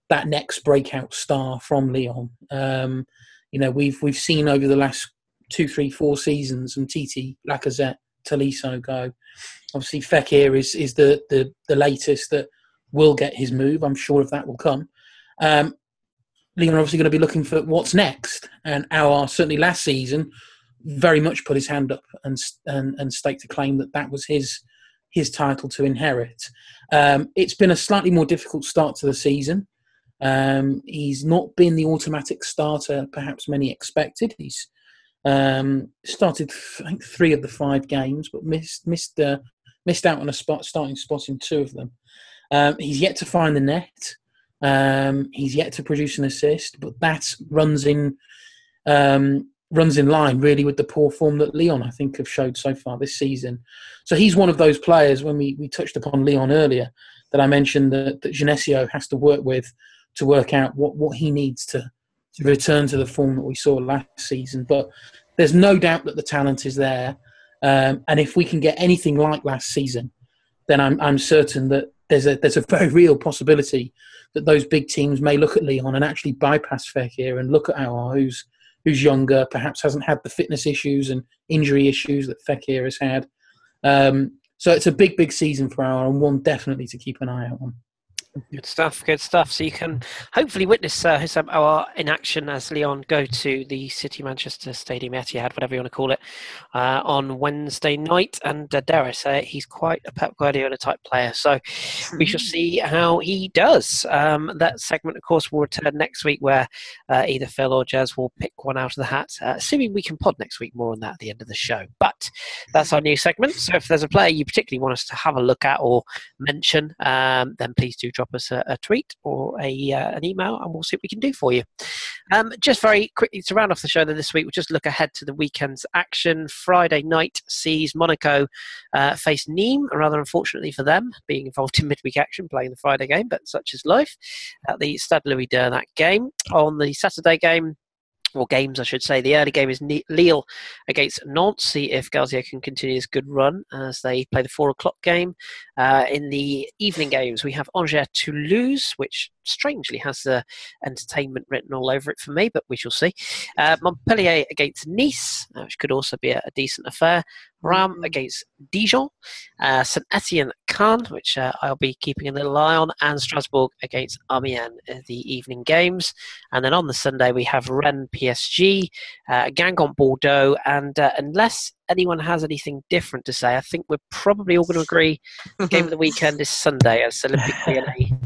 C: that next breakout star from Lyon. Um, you know, we've we've seen over the last two, three, four seasons, Umtiti, Lacazette, Tolisso go. Obviously, Fekir is is the, the the latest that will get his move. I'm sure if that will come. Um, Lyon are obviously going to be looking for what's next. And Aouar certainly last season very much put his hand up and and, and staked a claim that that was his his title to inherit. Um, it's been a slightly more difficult start to the season. Um, he's not been the automatic starter perhaps many expected. He's um, started I think three of the five games, but missed missed uh, missed out on a spot starting spot in two of them. Um, he's yet to find the net. Um, he's yet to produce an assist, but that runs in um, runs in line really with the poor form that Lyon I think have showed so far this season. So he's one of those players when we, we touched upon Lyon earlier that I mentioned that, that Genesio has to work with to work out what, what he needs to, to return to the form that we saw last season. But there's no doubt that the talent is there. Um, and if we can get anything like last season, then I'm, I'm certain that there's a there's a very real possibility that those big teams may look at Lyon and actually bypass Fekir and look at Aouar, who's who's younger, perhaps hasn't had the fitness issues and injury issues that Fekir has had. Um, so it's a big, big season for Aouar and one definitely to keep an eye out on.
A: Good stuff, good stuff. So you can hopefully witness uh, Aouar in action as Lyon go to the City Manchester Stadium Etihad, whatever you want to call it, uh, on Wednesday night. And uh, dare I say it, he's quite a Pep Guardiola type player. So we shall see how he does. Um, that segment, of course, will return next week where uh, either Phil or Jez will pick one out of the hat, uh, assuming we can pod next week. More on that at the end of the show. But that's our new segment. So if there's a player you particularly want us to have a look at or mention, um, then please do drop us a, a tweet or a, uh, an email and we'll see what we can do for you. Um, just very quickly to round off the show then this week, we'll just look ahead to the weekend's action. Friday night sees Monaco uh, face Nîmes, rather unfortunately for them, being involved in midweek action, playing the Friday game, but such is life. At the Stade Louis II, that game. On the Saturday game, or games, I should say. The early game is Lille against Nantes. See if Galtier can continue his good run as they play the four o'clock game. Uh, in the evening games, we have Angers Toulouse, which strangely has the entertainment written all over it for me, but we shall see. Uh, Montpellier against Nice, uh, which could also be a, a decent affair. Reims against Dijon, uh, St Etienne Caen, which uh, I'll be keeping a little eye on, and Strasbourg against Amiens in the evening games. And then on the Sunday we have Rennes PSG, uh, Guingamp Bordeaux, and uh, unless anyone has anything different to say, I think we're probably all going to agree the game of the weekend is Sunday as Olympique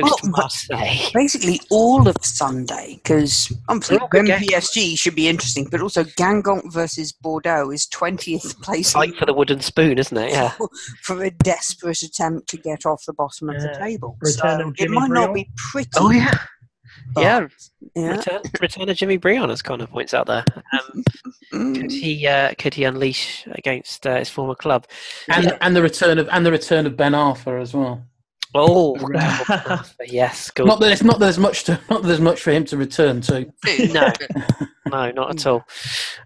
A: Lyonnais host
B: Well, Basically, all of Sunday, because obviously
A: They're all good
B: Gwen
A: games.
B: PSG should be interesting, but also Guingamp versus Bordeaux is 20th place
A: Fight for the wooden spoon, isn't it? Yeah.
B: for a desperate attempt to get off the bottom of the table.
D: Return
B: so
D: of
B: it
D: Jimmy
B: might not be pretty.
A: Oh yeah.
B: but,
A: Yeah,
B: yeah.
A: return, return of Jimmy Briand, as Connor points out there. Um, could he uh, could he unleash against uh, his former club?
C: and
A: Yeah.
C: and the return of and the return of Ben Arfa as well.
A: Oh, yes, good.
C: Not that it's not that there's much to not that there's much for him to return to.
A: no, no, not at all.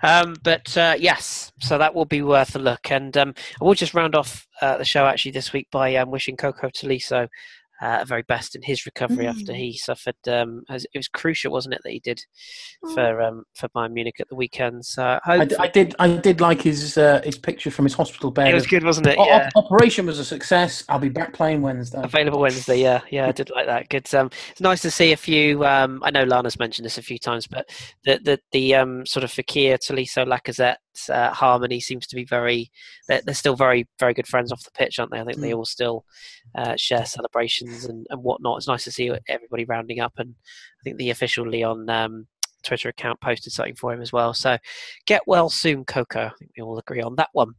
A: Um, but uh, yes, so that will be worth a look. And um, I will just round off uh, the show actually this week by um, wishing Coco Tolisso uh, very best in his recovery after
B: Mm.
A: he suffered. Um, as, it was crucial, wasn't it, that he did for um, for Bayern Munich at the weekend. So
C: I, did I did like his uh, his picture from his hospital bed.
A: it was good, wasn't it?
C: "O-
A: Yeah.
C: operation was a success. I'll be back playing Wednesday.
A: Available Wednesday, yeah, yeah, I did like that. Good. Um, it's nice to see a few. Um, I know Lana's mentioned this a few times, but the the the um, sort of Fekir, Tolisso, Lacazette uh, harmony seems to be very. They're, they're still very very good friends off the pitch, aren't they? I think they all still uh, share celebrations and, and whatnot. It's nice to see everybody rounding up, and I think the official Lyon um, Twitter account posted something for him as well. So get well soon, Coco. I think we all agree on that one.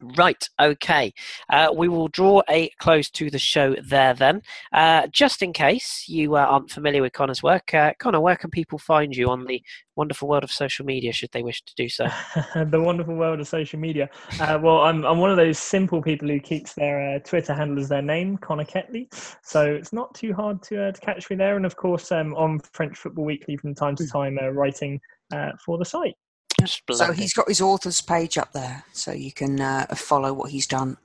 A: Right, okay. Uh, we will draw a close to the show there then. Uh, just in case you uh, aren't familiar with Connor's work, uh, Connor, where can people find you on the wonderful world of social media should they wish to do so?
D: the wonderful world of social media. Uh, well, I'm, I'm one of those simple people who keeps their uh, Twitter handle as their name, Connor Ketley. So it's not too hard to, uh, to catch me there. And of course, um, on French Football Weekly from time to time, uh, writing uh, for the site.
B: So he's got his author's page up there, so you can uh, follow what he's done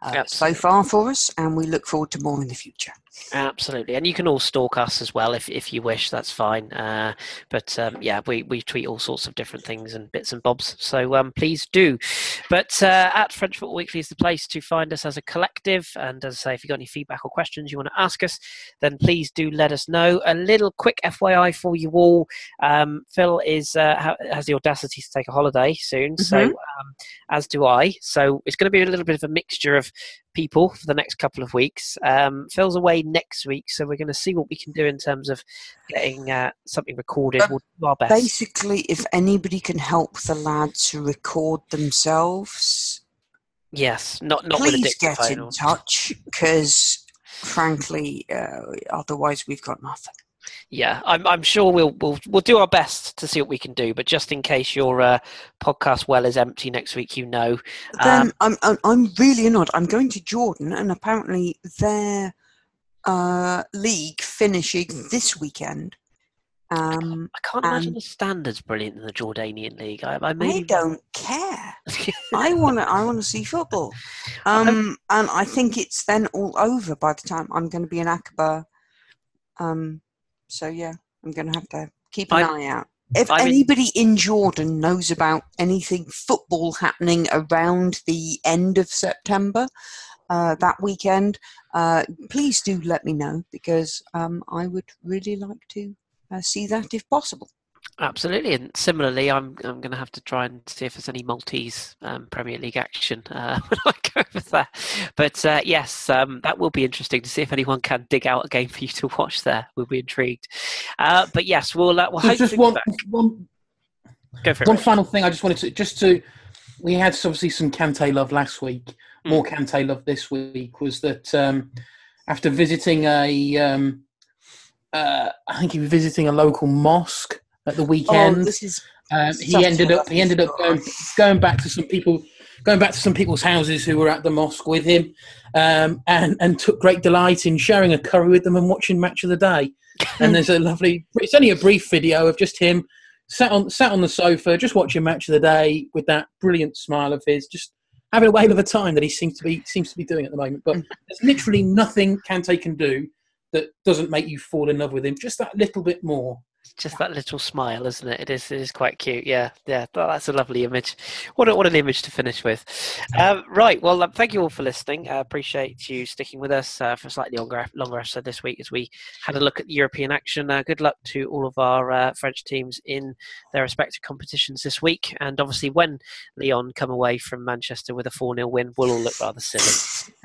B: uh, so far for us, and we look forward to more in the future.
A: Absolutely, and you can all stalk us as well if, if you wish. That's fine. Uh, but um, yeah, we, we tweet all sorts of different things and bits and bobs. So um, please do. But uh, at French Football Weekly is the place to find us as a collective. And as I say, if you've got any feedback or questions you want to ask us, then please do let us know. A little quick FYI for you all: um, Phil is uh, ha- has the audacity to take a holiday soon, so um, as do I. So it's going to be a little bit of a mixture of people for the next couple of weeks. Um, Phil's away next week, so we're going to see what we can do in terms of getting uh, something recorded. We'll do our best.
B: Basically, if anybody can help the lads to record themselves,
A: Yes, not not with a
B: please get in touch, because frankly, uh, otherwise we've got nothing.
A: Yeah, I'm I'm sure we'll we'll we'll do our best to see what we can do. But just in case your uh, podcast well is empty next week, you know.
B: Then
A: Um,
B: I'm, I'm I'm really not. I'm going to Jordan, and apparently their uh, league finishing this weekend. Um,
A: I can't imagine the standards brilliant in the Jordanian league. I, I
B: I don't care. I want to. I want to see football, um, and I think it's then all over by the time I'm going to be in Aqaba. Um, so yeah, I'm going to have to keep an
A: I'm-
B: eye out. if
A: I mean-
B: anybody in Jordan knows about anything football happening around the end of September, uh, that weekend, uh, please do let me know because um, I would really like to uh, see that if possible.
A: Absolutely, and similarly, I'm I'm going to have to try and see if there's any Maltese um, Premier League action uh, when I go over there. But uh, yes, um, that will be interesting to see if anyone can dig out a game for you to watch. There, we'll be intrigued. Uh, but yes, we'll uh, we'll
C: just one, one,
A: Go for it.
C: one
A: Rich.
C: final thing. I just wanted to just to. We had obviously some Kante love last week. More Kante love this week was that um, after visiting a, um, uh, I think he was visiting a local mosque at the
B: Oh,
C: weekend.
B: this is
C: Um, he ended up he ended up going, going back to some people going back to some people's houses who were at the mosque with him um, and and took great delight in sharing a curry with them and watching match of the day. And there's a lovely it's only a brief video of just him sat on sat on the sofa just watching match of the day with that brilliant smile of his just having a whale of a time that he seems to be seems to be doing at the moment. But there's literally nothing Kante can do that doesn't make you fall in love with him just that little bit more
A: just that little smile, isn't it? It is, it is quite cute. Yeah, yeah. That's a lovely image. What, a, what an image to finish with. Um, right. Well, um, thank you all for listening. I appreciate you sticking with us uh, for a slightly longer, longer episode this week as we had a look at the European action. Uh, good luck to all of our uh, French teams in their respective competitions this week. And obviously, when Lyon come away from Manchester with a 4 0 win, we'll all look rather silly.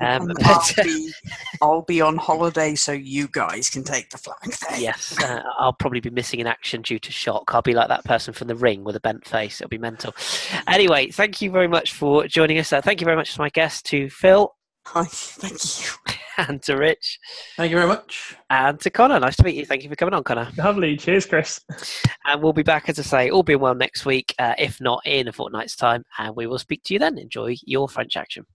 A: Um, but,
B: I'll,
A: uh,
B: be, I'll be on holiday so you guys can take the flag there.
A: Yes, uh, I'll probably be missing in action due to shock. I'll be like that person from the ring with a bent face. It'll be mental. Anyway, thank you very much for joining us. Uh, thank you very much to my guests, to Phil
B: Hi, thank you.
A: and to Rich
C: thank you very much
A: and to Connor. Nice to meet you. Thank you for coming on, Connor.
D: Lovely. Cheers, Chris.
A: And we'll be back, as I say, all being well next week, uh, if not in a fortnight's time. And we will speak to you then. Enjoy your French action.